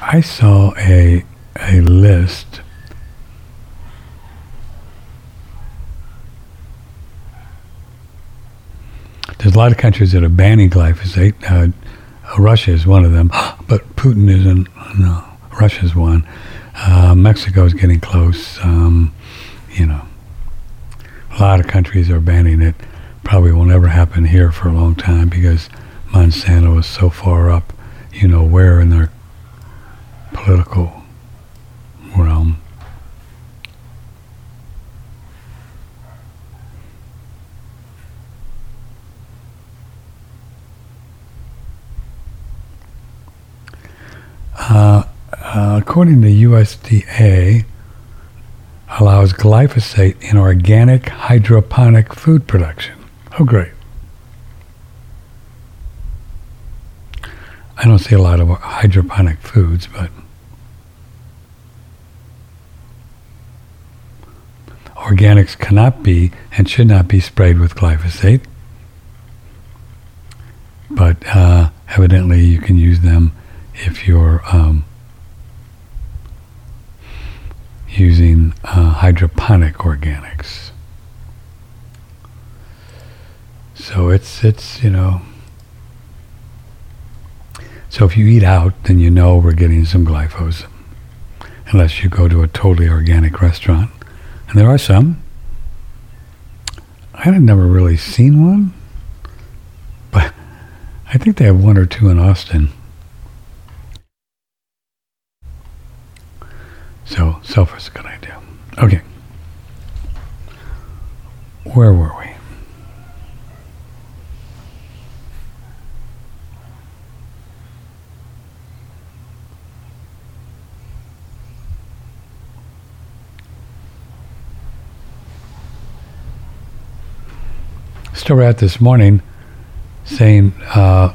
S2: I saw a a list There's a lot of countries that are banning glyphosate. Uh, Russia is one of them, but Putin isn't. No, Russia's one. Uh, Mexico is getting close. Um, you know, a lot of countries are banning it. Probably won't ever happen here for a long time because Monsanto is so far up. You know where in their political realm. Uh, uh, according to USDA, allows glyphosate in organic hydroponic food production. Oh, great. I don't see a lot of hydroponic foods, but organics cannot be and should not be sprayed with glyphosate. But uh, evidently, you can use them if you're um, using uh, hydroponic organics. So it's it's you know so if you eat out, then you know we're getting some glyphosate, unless you go to a totally organic restaurant. And there are some. I had never really seen one, but I think they have one or two in Austin. So sulfur's a good idea. Okay. Where were we? Story out this morning saying uh,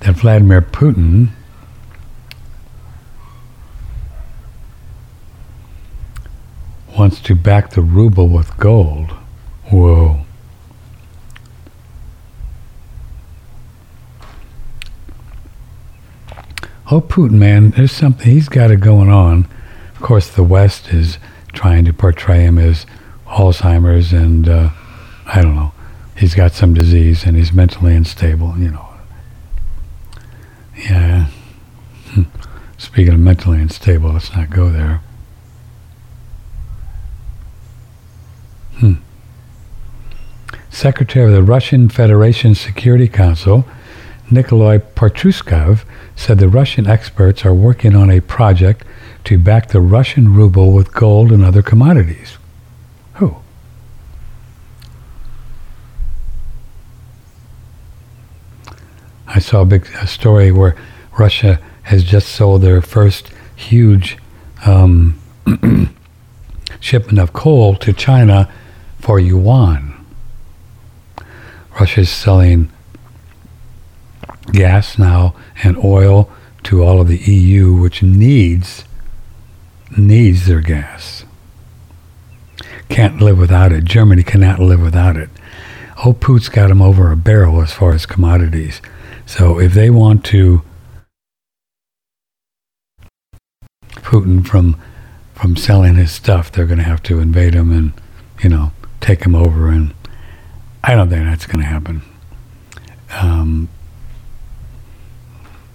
S2: that Vladimir Putin wants to back the ruble with gold. Whoa. Oh, Putin, man, there's something, he's got it going on. Of course, the West is trying to portray him as Alzheimer's and, uh, I don't know, he's got some disease and he's mentally unstable, you know. Yeah. Hmm. Speaking of mentally unstable, let's not go there. Hmm. Secretary of the Russian Federation Security Council, Nikolai Patrushkov, said the Russian experts are working on a project to back the Russian ruble with gold and other commodities. Who? I saw a big a story where Russia has just sold their first huge um, shipment of coal to China for yuan. Russia is selling gas now and oil to all of the EU, which needs needs their gas. Can't live without it. Germany cannot live without it. Oh, Putin's got them over a barrel as far as commodities. So if they want to Putin from from selling his stuff, they're going to have to invade him and you know take him over. And I don't think that's going to happen. Um,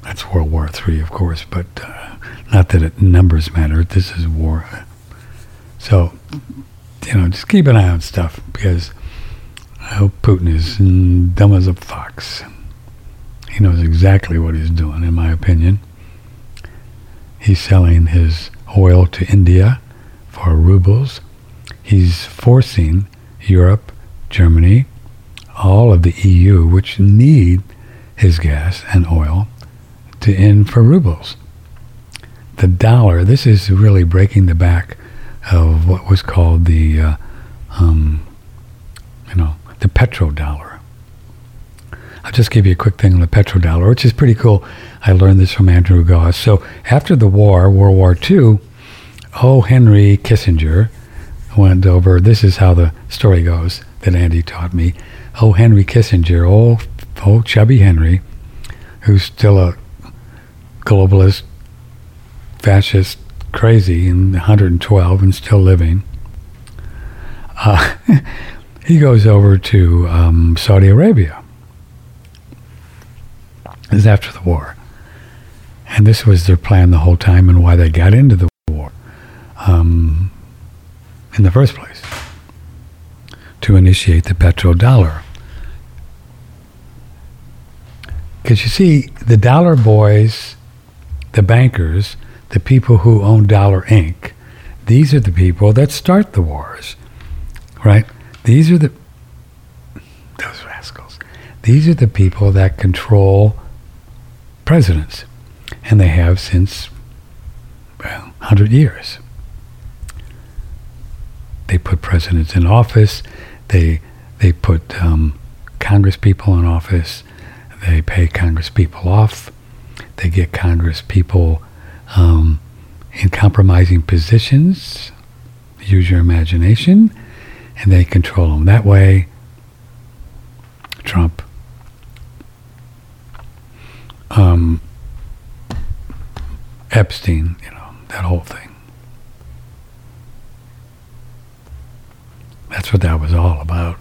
S2: that's World War Three, of course, but uh, not that it, numbers matter. This is war. So, you know, just keep an eye on stuff because I hope Putin is dumb as a fox. He knows exactly what he's doing, in my opinion. He's selling his oil to India for rubles. He's forcing Europe, Germany, all of the EU, which need his gas and oil, to in for rubles. The dollar, this is really breaking the back of what was called the, uh, um, you know, the petrodollar. I'll just give you a quick thing on the petrodollar, which is pretty cool. I learned this from Andrew Goss. So after the war, World War II, O. Henry Kissinger went over. This is how the story goes that Andy taught me. O. Henry Kissinger, old, old chubby Henry, who's still a globalist, fascist, crazy, and 112 and still living. Uh, he goes over to um, Saudi Arabia. This is after the war. And this was their plan the whole time and why they got into the war um, in the first place to initiate the petrodollar. Because you see, the dollar boys, the bankers, the people who own Dollar Inc., these are the people that start the wars, right? These are the, those rascals, these are the people that control presidents and they have since well, 100 years. They put presidents in office. They they put um, Congress people in office. They pay Congress people off. They get Congress people um, in compromising positions. Use your imagination, and they control them that way. Trump. Um, Epstein, you know, that whole thing. That's what that was all about.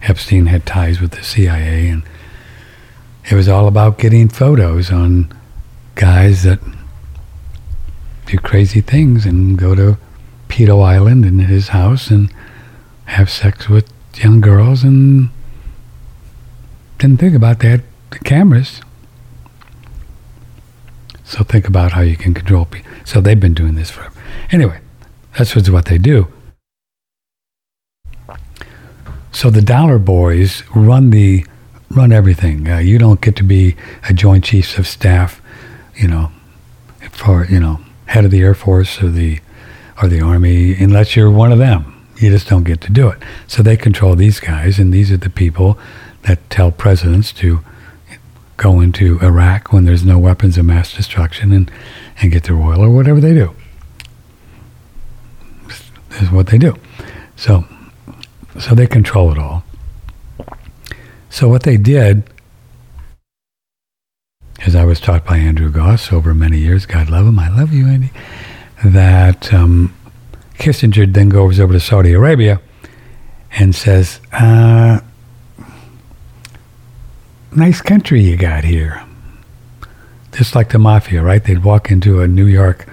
S2: Epstein had ties with the CIA, and it was all about getting photos on guys that do crazy things and go to Pedo Island in his house and have sex with young girls and didn't think about that the cameras. So think about how you can control people. So they've been doing this for anyway. That's what they do. So the dollar boys run the run everything. Uh, you don't get to be a Joint Chiefs of Staff, you know, for you know head of the Air Force or the or the Army unless you're one of them. You just don't get to do it. So they control these guys, and these are the people that tell presidents to go into Iraq when there's no weapons of mass destruction and, and get their oil or whatever they do. This is what they do. So, so they control it all. So what they did, as I was taught by Andrew Goss over many years, God love him, I love you, Andy, that um, Kissinger then goes over to Saudi Arabia and says, uh, nice country you got here. Just like the mafia, right? They'd walk into a New York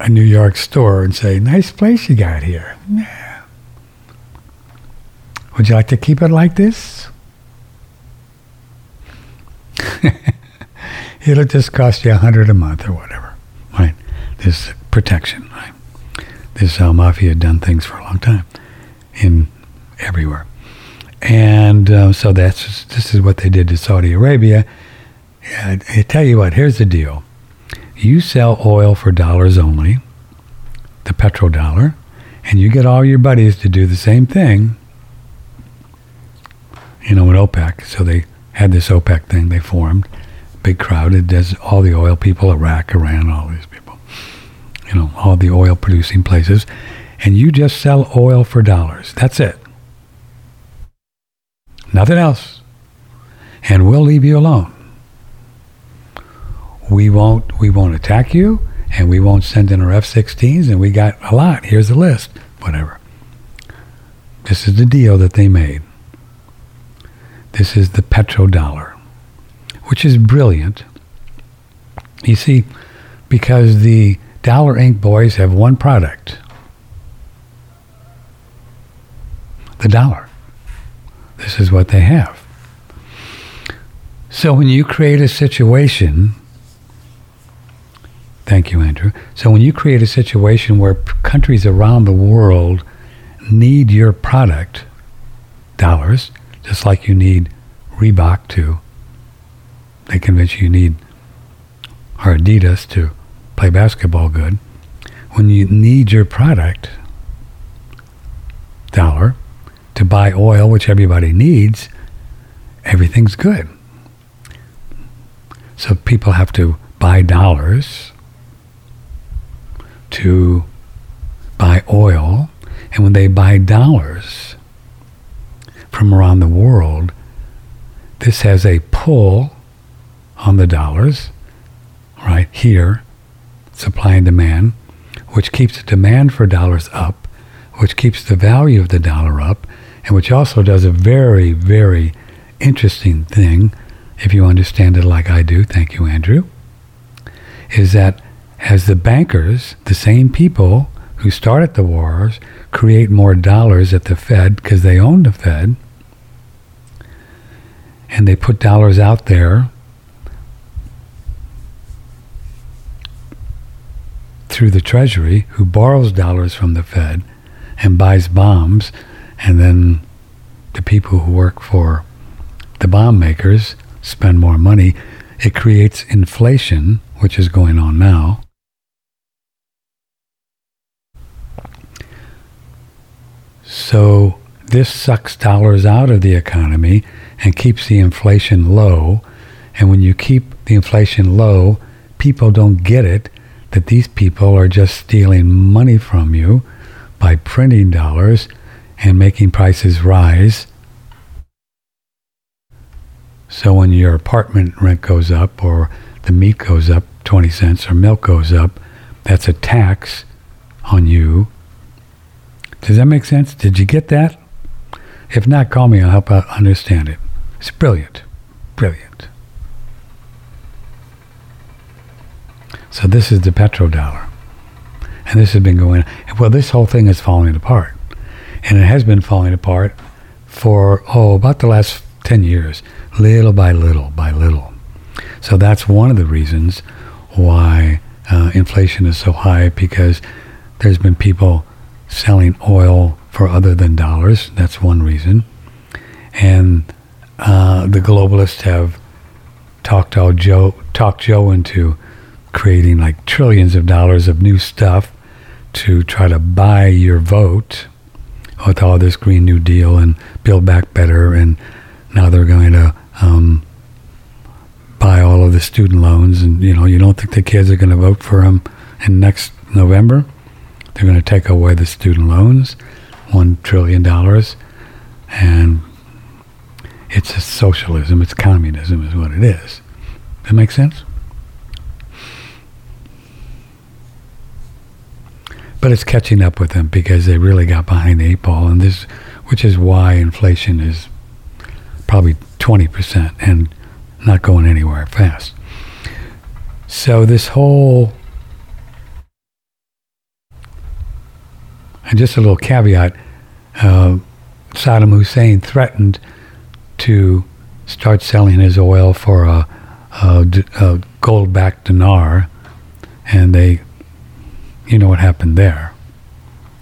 S2: a New York store and say, nice place you got here. Would you like to keep it like this? It'll just cost you a hundred a month or whatever, right? This protection, right? This is how mafia had done things for a long time, in everywhere, and uh, so that's this is what they did to Saudi Arabia. I tell you what, here's the deal: you sell oil for dollars only, the petrodollar, and you get all your buddies to do the same thing. You know, in OPEC, so they had this OPEC thing they formed, big crowd. It does all the oil people, Iraq, Iran, all these people. You know, all the oil producing places, and you just sell oil for dollars. That's it. Nothing else. And we'll leave you alone. We won't we won't attack you and we won't send in our F-16s and we got a lot. Here's the list. Whatever. This is the deal that they made. This is the petrodollar, which is brilliant. You see, because the Dollar Inc. boys have one product the dollar. This is what they have. So when you create a situation, thank you, Andrew. So when you create a situation where countries around the world need your product, dollars, just like you need Reebok to, they convince you you need, or Adidas to play basketball good. When you need your product, dollar, to buy oil, which everybody needs, everything's good. So people have to buy dollars to buy oil. And when they buy dollars from around the world, this has a pull on the dollars, right here, supply and demand, which keeps the demand for dollars up, which keeps the value of the dollar up, and which also does a very, very interesting thing, if you understand it like I do, thank you, Andrew, is that as the bankers, the same people who started the wars, create more dollars at the Fed because they own the Fed, and they put dollars out there through the Treasury, who borrows dollars from the Fed and buys bombs, and then the people who work for the bomb makers spend more money. It creates inflation, which is going on now. So this sucks dollars out of the economy and keeps the inflation low. And when you keep the inflation low, people don't get it that these people are just stealing money from you by printing dollars and making prices rise. So when your apartment rent goes up or the meat goes up 20 cents or milk goes up, that's a tax on you. Does that make sense? Did you get that? If not, call me. I'll help out understand it. It's brilliant. Brilliant. So this is the petrodollar. And this has been going, well, this whole thing is falling apart. And it has been falling apart for, oh, about the last 10 years, little by little by little. So that's one of the reasons why uh, inflation is so high because there's been people selling oil for other than dollars. That's one reason. And uh, the globalists have talked all Joe talked Joe into creating like trillions of dollars of new stuff to try to buy your vote with all this Green New Deal and Build Back Better, and now they're going to um, buy all of the student loans. And you know, you don't think the kids are going to vote for them in next November? They're going to take away the student loans, one trillion dollars, and it's a socialism. It's communism, is what it is. That makes sense. but it's catching up with them because they really got behind the eight ball, and this, which is why inflation is probably 20% and not going anywhere fast. So this whole, and just a little caveat, uh, Saddam Hussein threatened to start selling his oil for a, a, a gold-backed dinar, and they you know what happened there.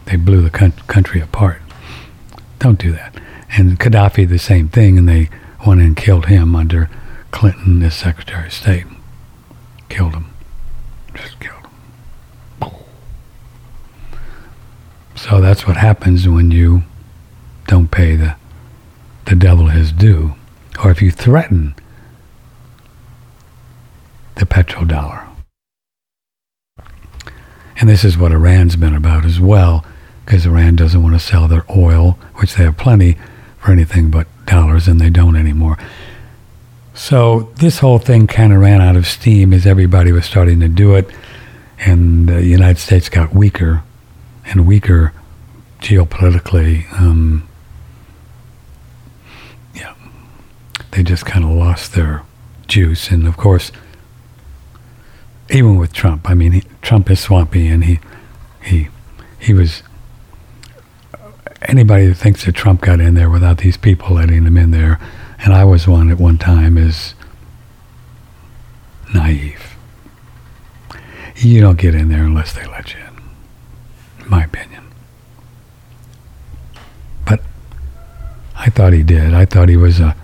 S2: They blew the country apart. Don't do that. And Gaddafi, the same thing, and they went and killed him under Clinton as Secretary of State. Killed him. Just killed him. So that's what happens when you don't pay the, the devil his due, or if you threaten the petrodollar. And this is what Iran's been about as well, because Iran doesn't want to sell their oil, which they have plenty, for anything but dollars, and they don't anymore. So this whole thing kind of ran out of steam as everybody was starting to do it, and the United States got weaker and weaker geopolitically. Um, yeah, they just kind of lost their juice, and of course even with Trump. I mean, he, Trump is swampy, and he he he was. Anybody that thinks that Trump got in there without these people letting him in there, and I was one at one time, is naive. You don't get in there unless they let you in, my opinion. But I thought he did. I thought he was a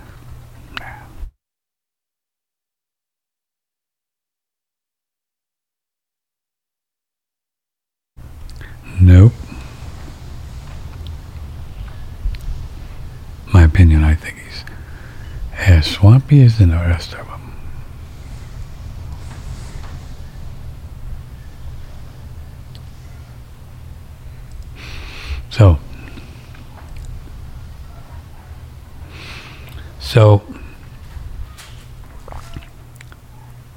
S2: Nope. My opinion, I think he's as swampy as the rest of them. So, so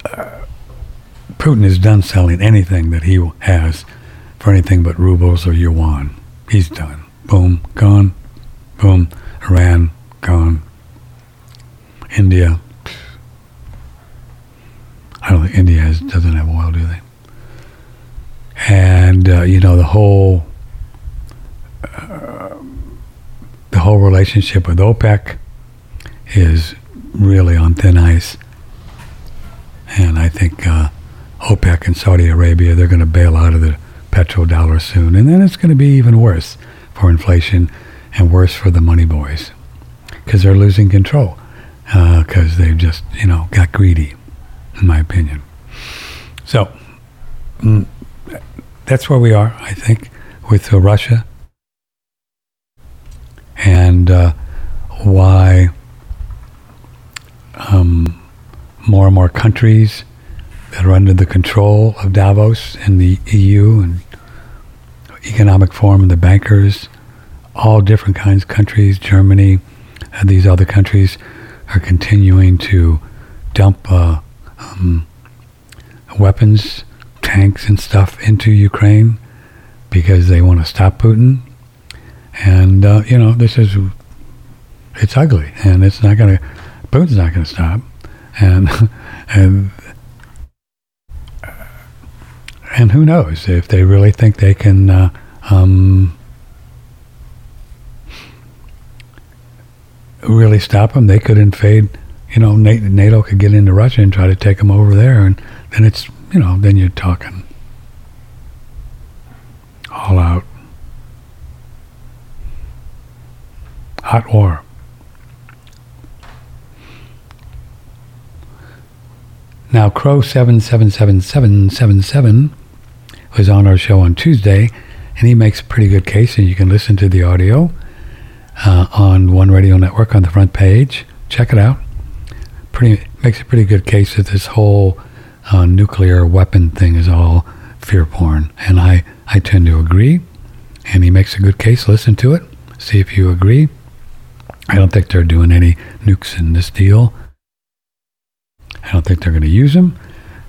S2: uh, Putin is done selling anything that he has for anything but rubles or yuan. He's done. Boom, gone. Boom, Iran, gone. India. I don't think India has, doesn't have oil, do they? And uh, you know the whole the whole relationship with OPEC is really on thin ice. And I think uh, OPEC and Saudi Arabia they're going to bail out of the petrodollar soon, and then it's going to be even worse for inflation and worse for the money boys because they're losing control because uh, they've just you know got greedy, in my opinion. So mm, that's where we are, I think, with uh, Russia and uh, why um, more and more countries that are under the control of Davos and the EU and Economic Forum and the bankers, all different kinds of countries, Germany, and these other countries are continuing to dump uh, um, weapons, tanks, and stuff into Ukraine because they want to stop Putin. And, uh, you know, this is, it's ugly and it's not going to, Putin's not going to stop. And, and and who knows if they really think they can uh, um, really stop them, they could invade. You know, NATO could get into Russia and try to take them over there, and then it's you know then you're talking all out hot ore. Now, Crow 77777 was on our show on Tuesday, and he makes a pretty good case, and you can listen to the audio uh, on One Radio Network on the front page. Check it out. Pretty makes a pretty good case that this whole uh, nuclear weapon thing is all fear porn, and I I tend to agree. And he makes a good case. Listen to it. See if you agree. I don't think they're doing any nukes in this deal. I don't think they're going to use them.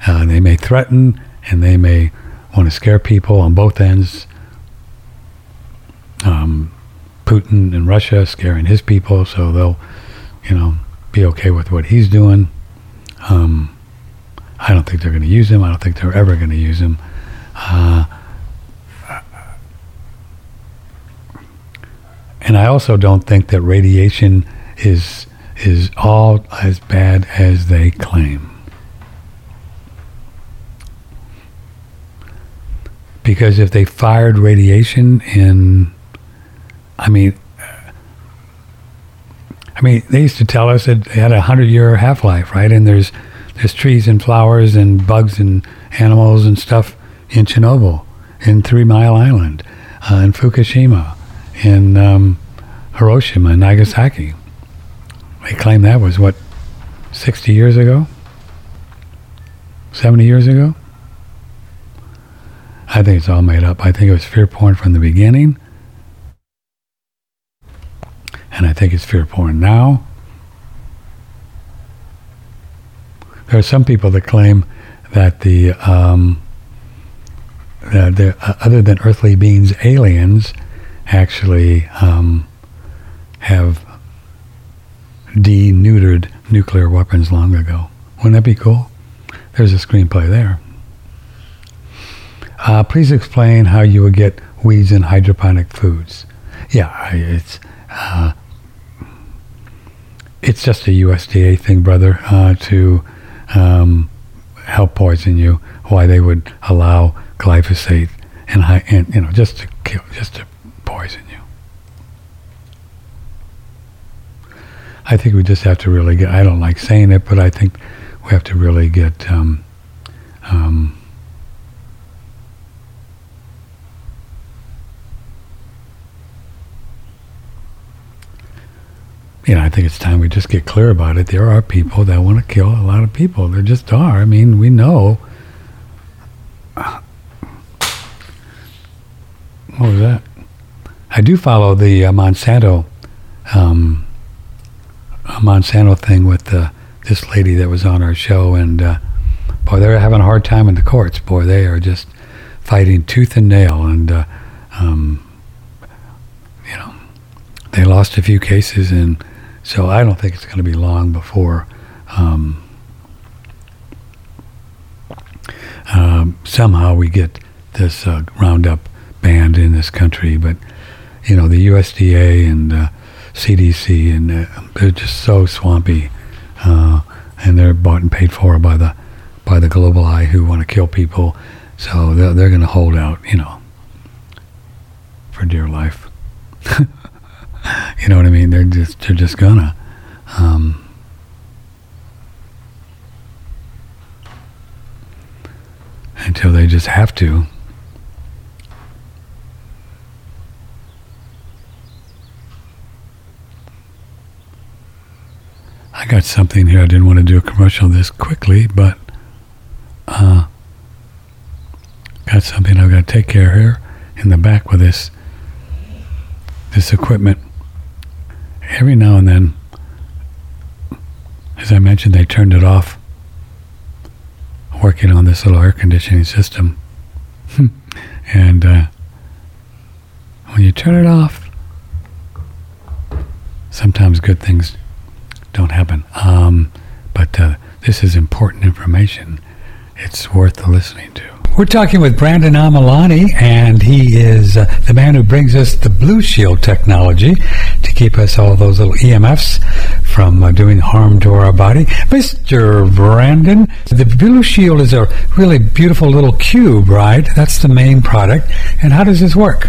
S2: Uh, they may threaten and they may want to scare people on both ends. Um, Putin in Russia scaring his people, so they'll, you know, be okay with what he's doing. Um, I don't think they're going to use him. I don't think they're ever going to use him. Uh, and I also don't think that radiation is is all as bad as they claim. Because if they fired radiation in, I mean, I mean, they used to tell us it had a hundred year half life, right? And there's there's trees and flowers and bugs and animals and stuff in Chernobyl, in Three Mile Island, uh, in Fukushima, in um, Hiroshima and Nagasaki. They claim that was what, 60 years ago? 70 years ago? I think it's all made up. I think it was fear porn from the beginning. And I think it's fear porn now. There are some people that claim that the um, that uh, other than earthly beings, aliens actually um, have deneutered nuclear weapons long ago. Wouldn't that be cool? There's a screenplay there. Uh, please explain how you would get weeds in hydroponic foods. Yeah, it's uh, it's just a USDA thing, brother, uh, to um, help poison you. Why they would allow glyphosate and, high, and you know just to kill, just to poison you. I think we just have to really get. I don't like saying it, but I think we have to really get. Um, um, you know, I think it's time we just get clear about it. There are people that want to kill a lot of people. There just are. I mean, we know. What was that? I do follow the uh, Monsanto um, a Monsanto thing with uh, this lady that was on our show, and uh, boy, they're having a hard time in the courts. Boy, they are just fighting tooth and nail, and uh, um, you know, they lost a few cases, and so I don't think it's going to be long before. Um, um, somehow we get this uh, Roundup banned in this country, but you know the USDA and uh, CDC, and uh, they're just so swampy, uh, and they're bought and paid for by the by the global eye who want to kill people. So they're, they're going to hold out, you know, for dear life. you know what I mean? They're just they're just gonna. Um, until they just have to. I got something here. I didn't want to do a commercial this quickly, but uh, got something I've got to take care of here in the back with this this equipment. Every now and then, as I mentioned, they turned it off. Working on this little air conditioning system, and uh, when you turn it off, sometimes good things don't happen. Um, but uh, this is important information. It's worth listening to. We're talking with Brandon Amalani, and he is uh, the man who brings us the Blue Shield technology to keep us all those little EMFs from uh, doing harm to our body. Mr. Brandon, the Blue Shield is a really beautiful little cube, right? That's the main product. And how does this work?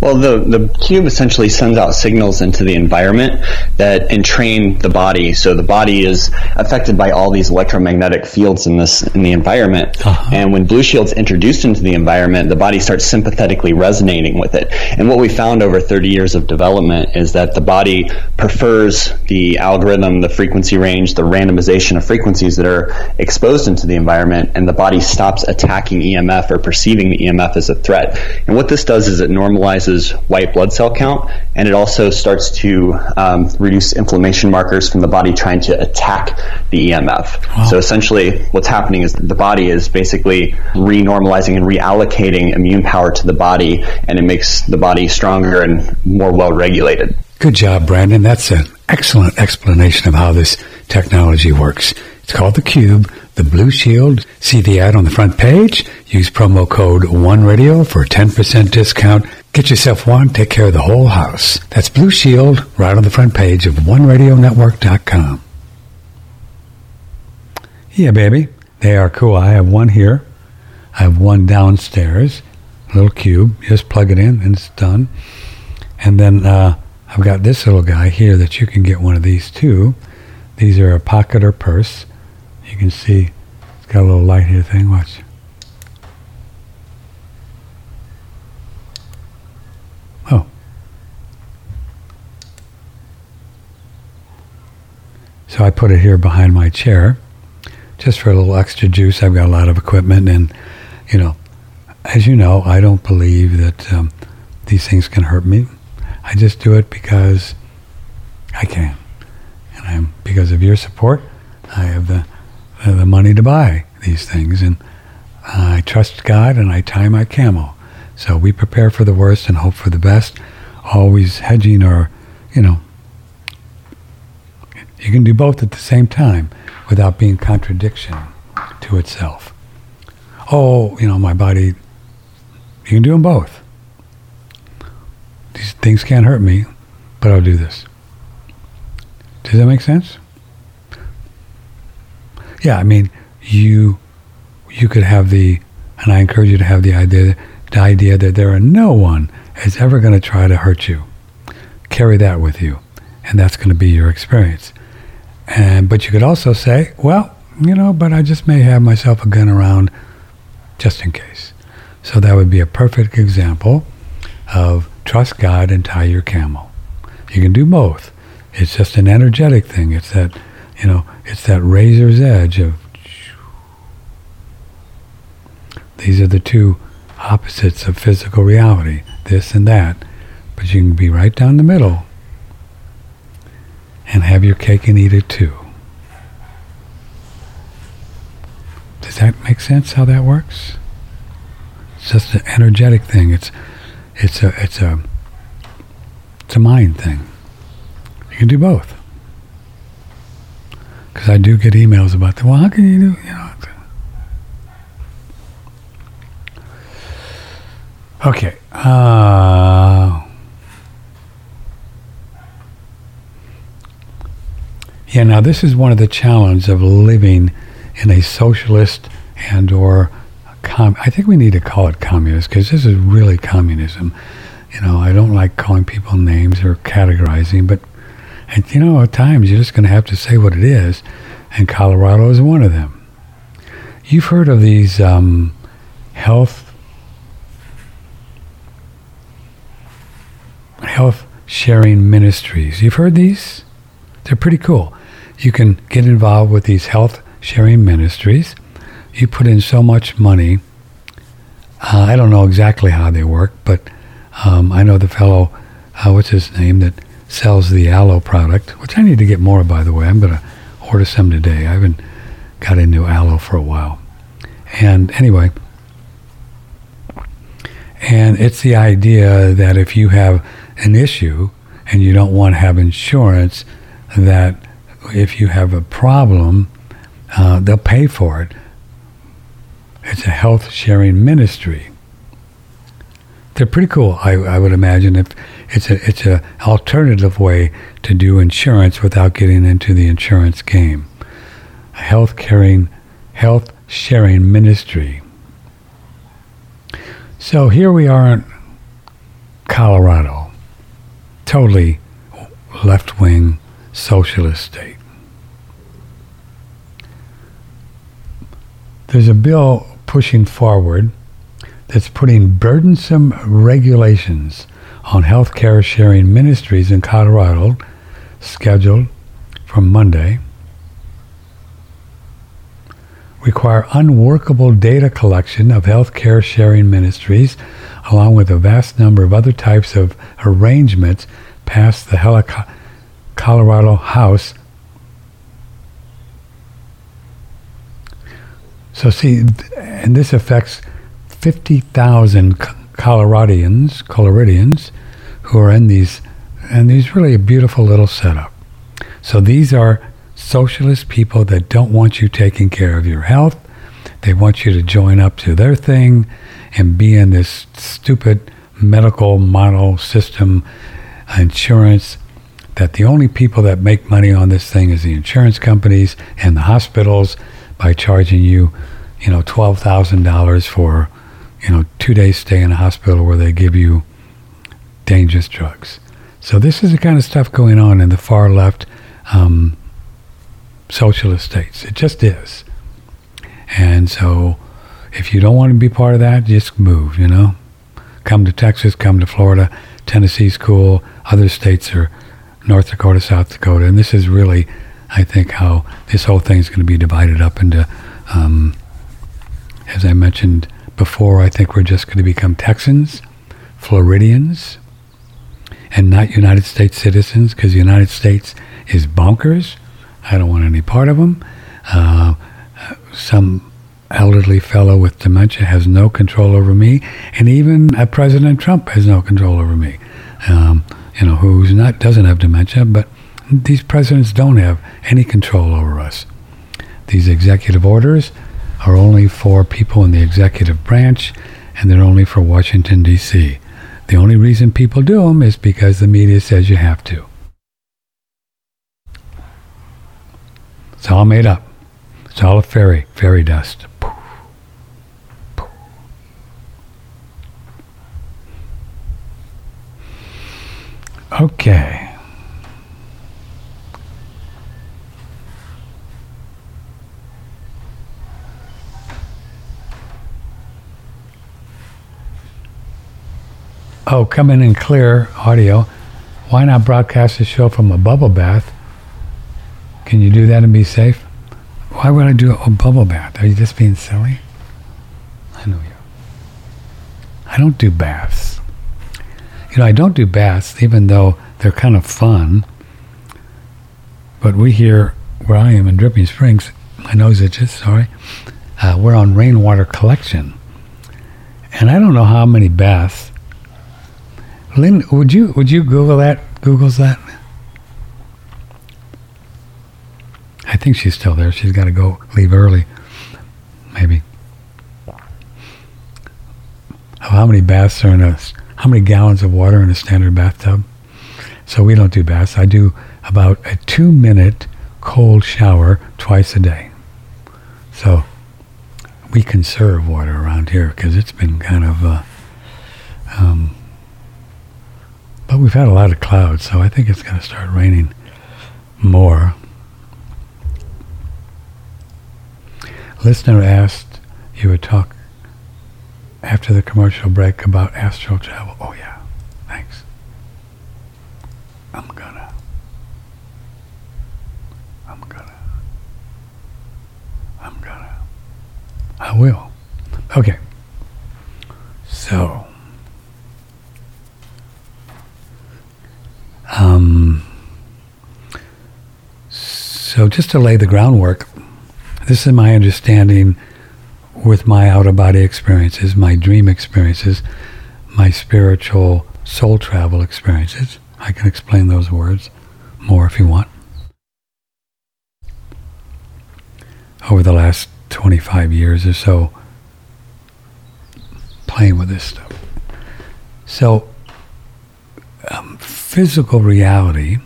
S6: Well, the, the cube essentially sends out signals into the environment that entrain the body. So the body is affected by all these electromagnetic fields in this in the environment. Uh-huh. And when Blue Shield's introduced into the environment, the body starts sympathetically resonating with it. And what we found over 30 years of development is that the body prefers the algorithm, the frequency range, the randomization of frequencies that are exposed into the environment, and the body stops attacking EMF or perceiving the EMF as a threat. And what this does is it normalizes white blood cell count, and it also starts to um, reduce inflammation markers from the body trying to attack the EMF. Wow. So essentially, what's happening is the body is basically renormalizing and reallocating immune power to the body, and it makes the body stronger and more well regulated.
S2: Good job, Brandon. That's an excellent explanation of how this technology works. It's called the Cube, the Blue Shield. See the ad on the front page. Use promo code One Radio for a 10% discount. Get yourself one, take care of the whole house. That's Blue Shield right on the front page of OneRadioNetwork.com. Yeah, baby. They are cool. I have one here. I have one downstairs, little cube. Just plug it in and it's done. And then uh, I've got this little guy here that you can get one of these too. These are a pocket or purse. You can see it's got a little light here thing. Watch. Oh. So I put it here behind my chair just for a little extra juice. I've got a lot of equipment and, you know, as you know, I don't believe that um, these things can hurt me. I just do it because I can. And I'm, because of your support, I have the, the money to buy these things. And I trust God and I tie my camel. So we prepare for the worst and hope for the best, always hedging or, you know, you can do both at the same time without being contradiction to itself. Oh, you know, my body, you can do them both. These things can't hurt me, but I'll do this. Does that make sense? Yeah, I mean, you you could have the, and I encourage you to have the idea, the idea that there are no one is ever going to try to hurt you. Carry that with you, and that's going to be your experience. And but you could also say, well, you know, but I just may have myself a gun around, just in case. So that would be a perfect example of trust God and tie your camel. You can do both. It's just an energetic thing. It's that, you know, it's that razor's edge of. These are the two opposites of physical reality, this and that. But you can be right down the middle and have your cake and eat it too. Does that make sense how that works? It's just an energetic thing. It's it's a it's a it's a mind thing. You can do both. Because I do get emails about that. Well, how can you do you know? Okay. Uh, yeah. Now this is one of the challenges of living in a socialist and or com- I think we need to call it communist because this is really communism. You know, I don't like calling people names or categorizing, but and you know, at times you're just going to have to say what it is, and Colorado is one of them. You've heard of these um, health health sharing ministries. You've heard these? They're pretty cool. You can get involved with these health sharing ministries you put in so much money. Uh, I don't know exactly how they work, but um, I know the fellow, uh, what's his name, that sells the aloe product, which I need to get more, by the way. I'm going to order some today. I haven't got into aloe for a while. And anyway, and it's the idea that if you have an issue and you don't want to have insurance, that if you have a problem, uh, they'll pay for it it's a health sharing ministry. They're pretty cool. I, I would imagine if it's a it's a alternative way to do insurance without getting into the insurance game. A health caring, health sharing ministry. So here we are in Colorado, totally left wing socialist state. There's a bill pushing forward that's putting burdensome regulations on healthcare sharing ministries in Colorado, scheduled for Monday, require unworkable data collection of healthcare sharing ministries, along with a vast number of other types of arrangements passed the Helico- Colorado House. So, see, and this affects 50,000 Coloradians, Coloradians, who are in these, and these really a beautiful little setup. So these are socialist people that don't want you taking care of your health. They want you to join up to their thing and be in this stupid medical model system insurance that the only people that make money on this thing is the insurance companies and the hospitals by charging you, you know, $12,000 for you know, two days stay in a hospital where they give you dangerous drugs. So this is the kind of stuff going on in the far left um, socialist states. It just is. And so if you don't want to be part of that, just move, you know. Come to Texas, come to Florida. Tennessee's cool. Other states are North Dakota, South Dakota. And this is really, I think, how this whole thing is going to be divided up into, um, as I mentioned, before I think we're just going to become Texans, Floridians, and not United States citizens because the United States is bonkers. I don't want any part of them. Uh, some elderly fellow with dementia has no control over me, and even President Trump has no control over me. Um, you know, who's not doesn't have dementia, but these presidents don't have any control over us. These executive orders are only for people in the executive branch and they're only for Washington, D.C. The only reason people do them is because the media says you have to. It's all made up. It's all a fairy, fairy dust. Okay. Oh, come in and clear audio. Why not broadcast the show from a bubble bath? Can you do that and be safe? Why would I do a bubble bath? Are you just being silly? I know you. I don't do baths. You know, I don't do baths, even though they're kind of fun. But we here, where I am in Dripping Springs, my nose itches, sorry, uh, we're on rainwater collection. And I don't know how many baths Lynn, would you would you Google that? Google's that? I think she's still there. She's got to go leave early. Maybe. How many baths are in a? How many gallons of water in a standard bathtub? So we don't do baths. I do about a two-minute cold shower twice a day. So we conserve water around here because it's been kind of. Uh, um, but we've had a lot of clouds, so I think it's going to start raining more. Listener asked you would talk after the commercial break about astral travel. Oh, yeah. Thanks. I'm gonna. I'm gonna. I'm gonna. I will. Okay. So. Um, so, just to lay the groundwork, this is my understanding with my out of body experiences, my dream experiences, my spiritual soul travel experiences. I can explain those words more if you want. Over the last 25 years or so, playing with this stuff. So, um, physical reality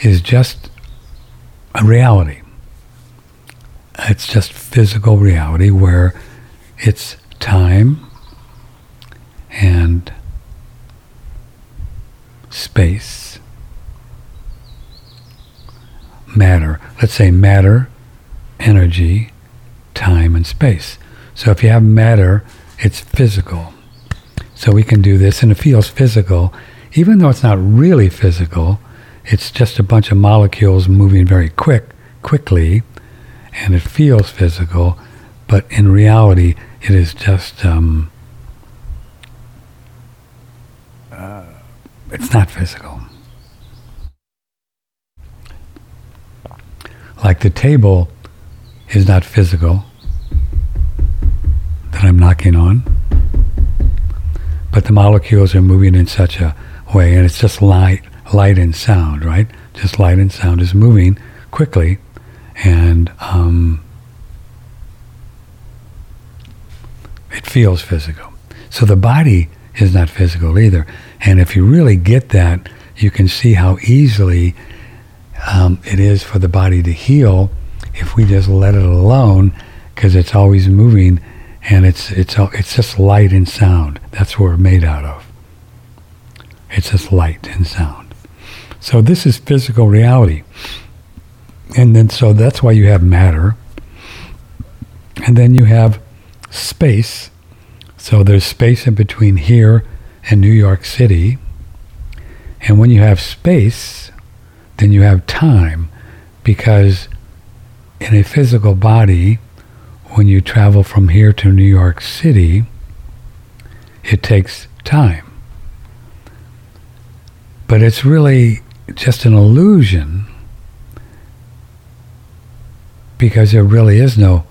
S2: is just a reality. It's just physical reality where it's time and space, matter. Let's say matter, energy, time, and space. So if you have matter, it's physical. So we can do this, and it feels physical, even though it's not really physical. It's just a bunch of molecules moving very quick, quickly, and it feels physical, but in reality, it is just um, uh, it's not physical. Like the table is not physical that I'm knocking on, but the molecules are moving in such a way, and it's just light, light and sound, right? Just light and sound is moving quickly, and um, it feels physical. So the body is not physical either. And if you really get that, you can see how easily um, it is for the body to heal if we just let it alone because it's always moving and it's it's it's just light and sound. That's what we're made out of. It's just light and sound. So this is physical reality. And then so that's why you have matter. And then you have space. So there's space in between here and New York City. And when you have space, then you have time because in a physical body, when you travel from here to New York City, it takes time. But it's really just an illusion because there really is no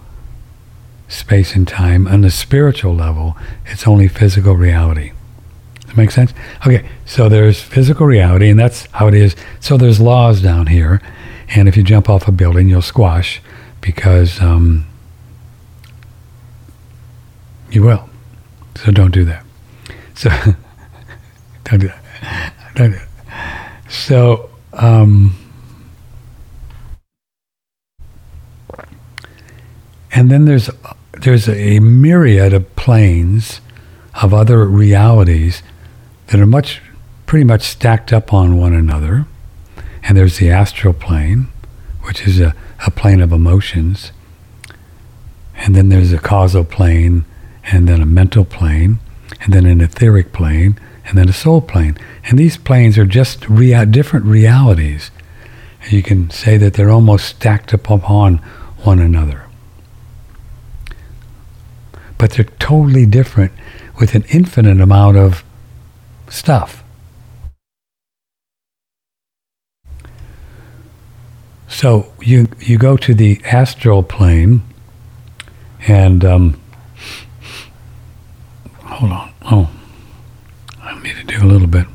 S2: space and time. On the spiritual level, it's only physical reality. Does that sense? Okay, so there's physical reality, and that's how it is. So there's laws down here, and if you jump off a building, you'll squash because um, you will. So don't do that. So don't do that. That. So um, and then there's there's a myriad of planes of other realities that are much pretty much stacked up on one another. And there's the astral plane, which is a, a plane of emotions. And then there's a causal plane, and then a mental plane, and then an etheric plane, and then a soul plane. And these planes are just rea- different realities. You can say that they're almost stacked up upon one another. But they're totally different with an infinite amount of stuff. So you you go to the astral plane, and um, hold on. Oh, I need to do a little bit.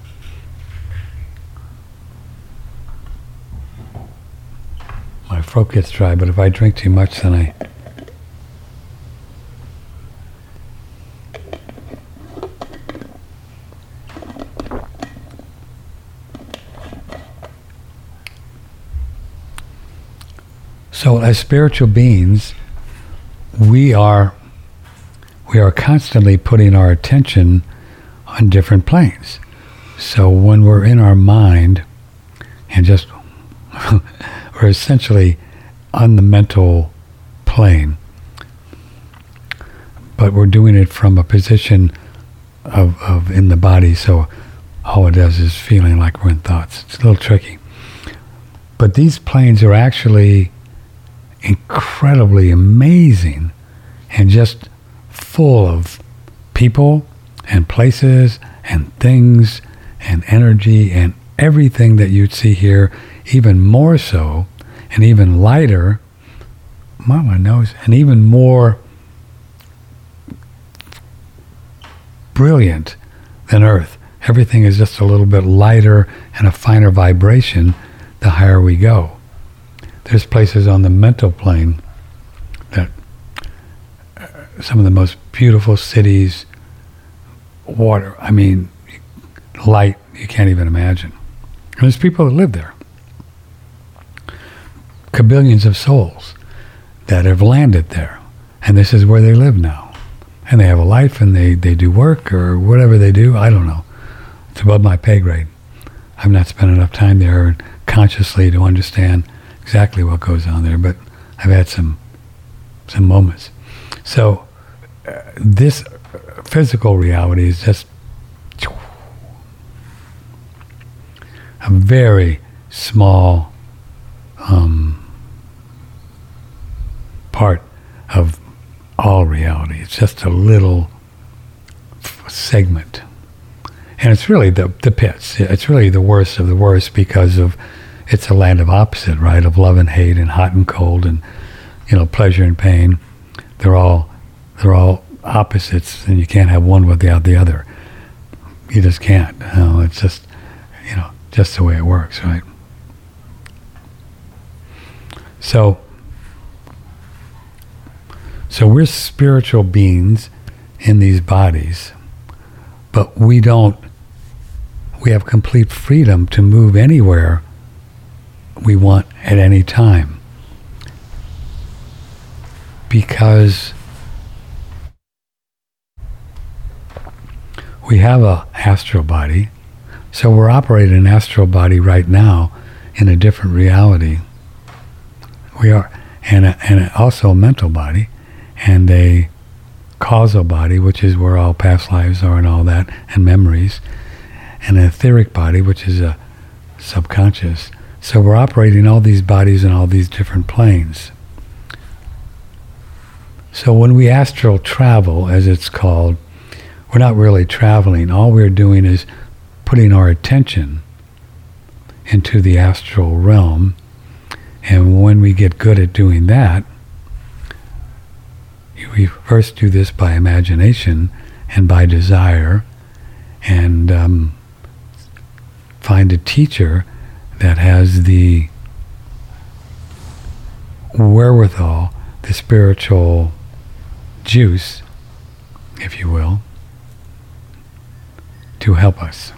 S2: My throat gets dry, but if I drink too much, then I. So, as spiritual beings, we are we are constantly putting our attention on different planes. So when we're in our mind and just we're essentially on the mental plane, but we're doing it from a position of, of in the body. So all it does is feeling like we're in thoughts. It's a little tricky. But these planes are actually incredibly amazing and just full of people and places and things and energy and everything that you'd see here, even more so and even lighter. Mama knows, and even more brilliant than Earth. Everything is just a little bit lighter and a finer vibration the higher we go. There's places on the mental plane that uh, some of the most beautiful cities, water, I mean, light, you can't even imagine. And there's people that live there. Kabillions of souls that have landed there. And this is where they live now. And they have a life and they, they do work or whatever they do. I don't know. It's above my pay grade. I've not spent enough time there consciously to understand exactly what goes on there, but I've had some some moments. So uh, this physical reality is just a very small um, part of all reality. It's just a little segment. And it's really the, the pits. It's really the worst of the worst because of it's a land of opposite, right? Of love and hate and hot and cold and you know pleasure and pain. They're all they're all opposites, and you can't have one without the other. You just can't. You know, it's just you know just the way it works, right? So so we're spiritual beings in these bodies, but we don't we have complete freedom to move anywhere we want at any time. Because we have a astral body, so we're operating an astral body right now in a different reality. We are, and, a, and also a mental body, and a causal body, which is where all past lives are and all that, and memories, and an etheric body, which is a subconscious. So we're operating all these bodies in all these different planes. So when we astral travel, as it's called, we're not really traveling. All we're doing is putting our attention into the astral realm. And when we get good at doing that, we first do this by imagination and by desire and um, find a teacher that has the wherewithal, the spiritual juice, if you will, to help us.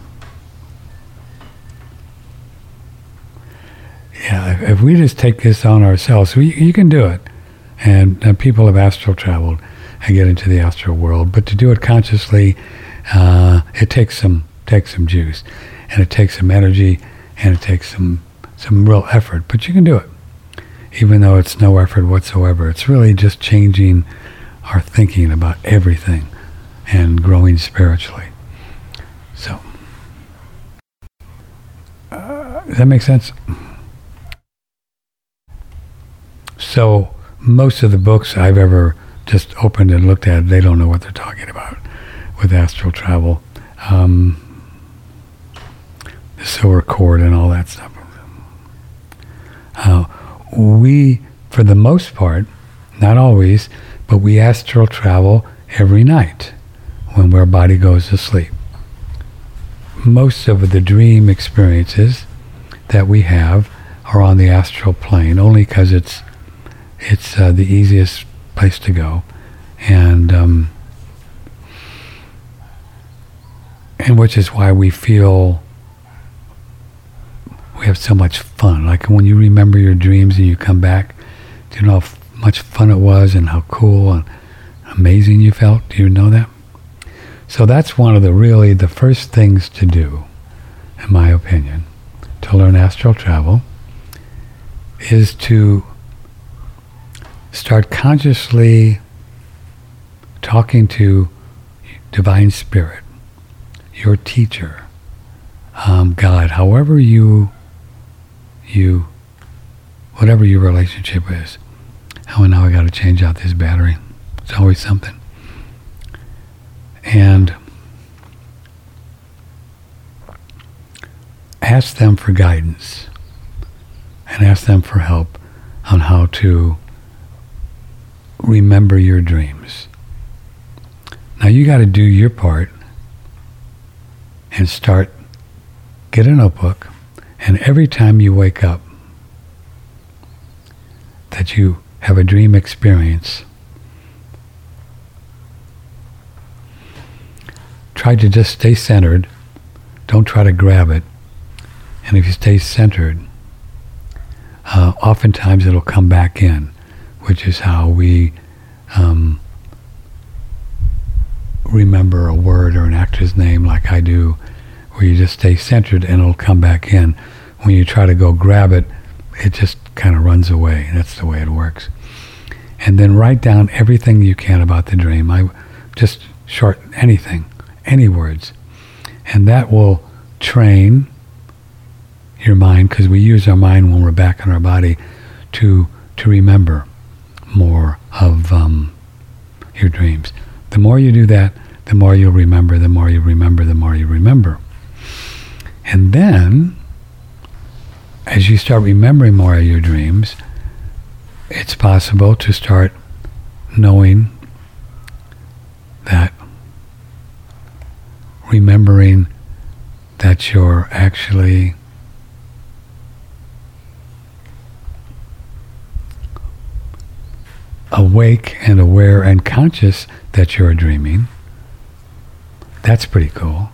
S2: Yeah, if we just take this on ourselves, we, you can do it. And, and people have astral traveled and get into the astral world, but to do it consciously, uh, it takes some takes some juice, and it takes some energy, and it takes some some real effort. But you can do it, even though it's no effort whatsoever. It's really just changing our thinking about everything and growing spiritually. So, uh, does that make sense? So, most of the books I've ever just opened and looked at, they don't know what they're talking about with astral travel. Um, the silver cord and all that stuff. Uh, we, for the most part, not always, but we astral travel every night when our body goes to sleep. Most of the dream experiences that we have are on the astral plane, only because it's it's uh, the easiest place to go, and um, and which is why we feel we have so much fun. Like when you remember your dreams and you come back, do you know how much fun it was and how cool and amazing you felt? Do you know that? So that's one of the really the first things to do, in my opinion, to learn astral travel is to start consciously talking to divine spirit, your teacher, um, God, however you you whatever your relationship is. Oh, now I got to change out this battery. It's always something. And ask them for guidance and ask them for help on how to remember your dreams. Now you got to do your part and start, get a notebook, and every time you wake up, that you have a dream experience, try to just stay centered. Don't try to grab it. And if you stay centered, uh, oftentimes it'll come back in, which is how we um, remember a word or an actor's name like I do, where you just stay centered and it'll come back in. When you try to go grab it, it just kind of runs away. That's the way it works. And then write down everything you can about the dream. I just short anything, any words. And that will train your mind because we use our mind when we're back in our body to to remember more of um, your dreams. The more you do that, the more you'll remember, the more you remember, the more you remember. And then, as you start remembering more of your dreams, it's possible to start knowing that, remembering that you're actually awake and aware and conscious that you're dreaming. That's pretty cool.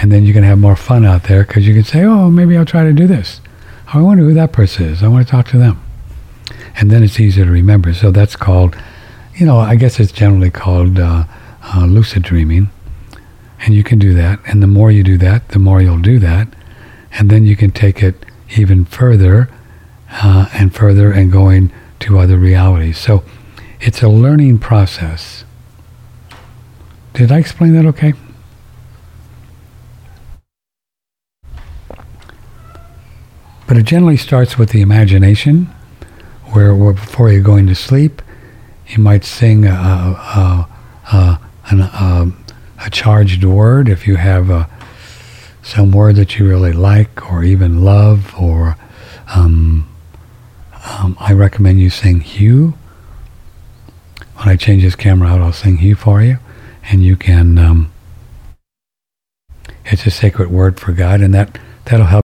S2: And then you can have more fun out there because you can say, oh, maybe I'll try to do this. I wonder who that person is. I want to talk to them. And then it's easier to remember. So that's called, you know, I guess it's generally called uh, uh, lucid dreaming. And you can do that. And the more you do that, the more you'll do that. And then you can take it even further uh, and further and going to other realities. So it's a learning process. Did I explain that okay? But it generally starts with the imagination, where, where before you're going to sleep, you might sing a, a, a, a, a charged word if you have a, some word that you really like or even love, or um, um, I recommend you sing HU. When I change this camera out, I'll sing HU for you, and you can. Um, it's a sacred word for God, and that that'll help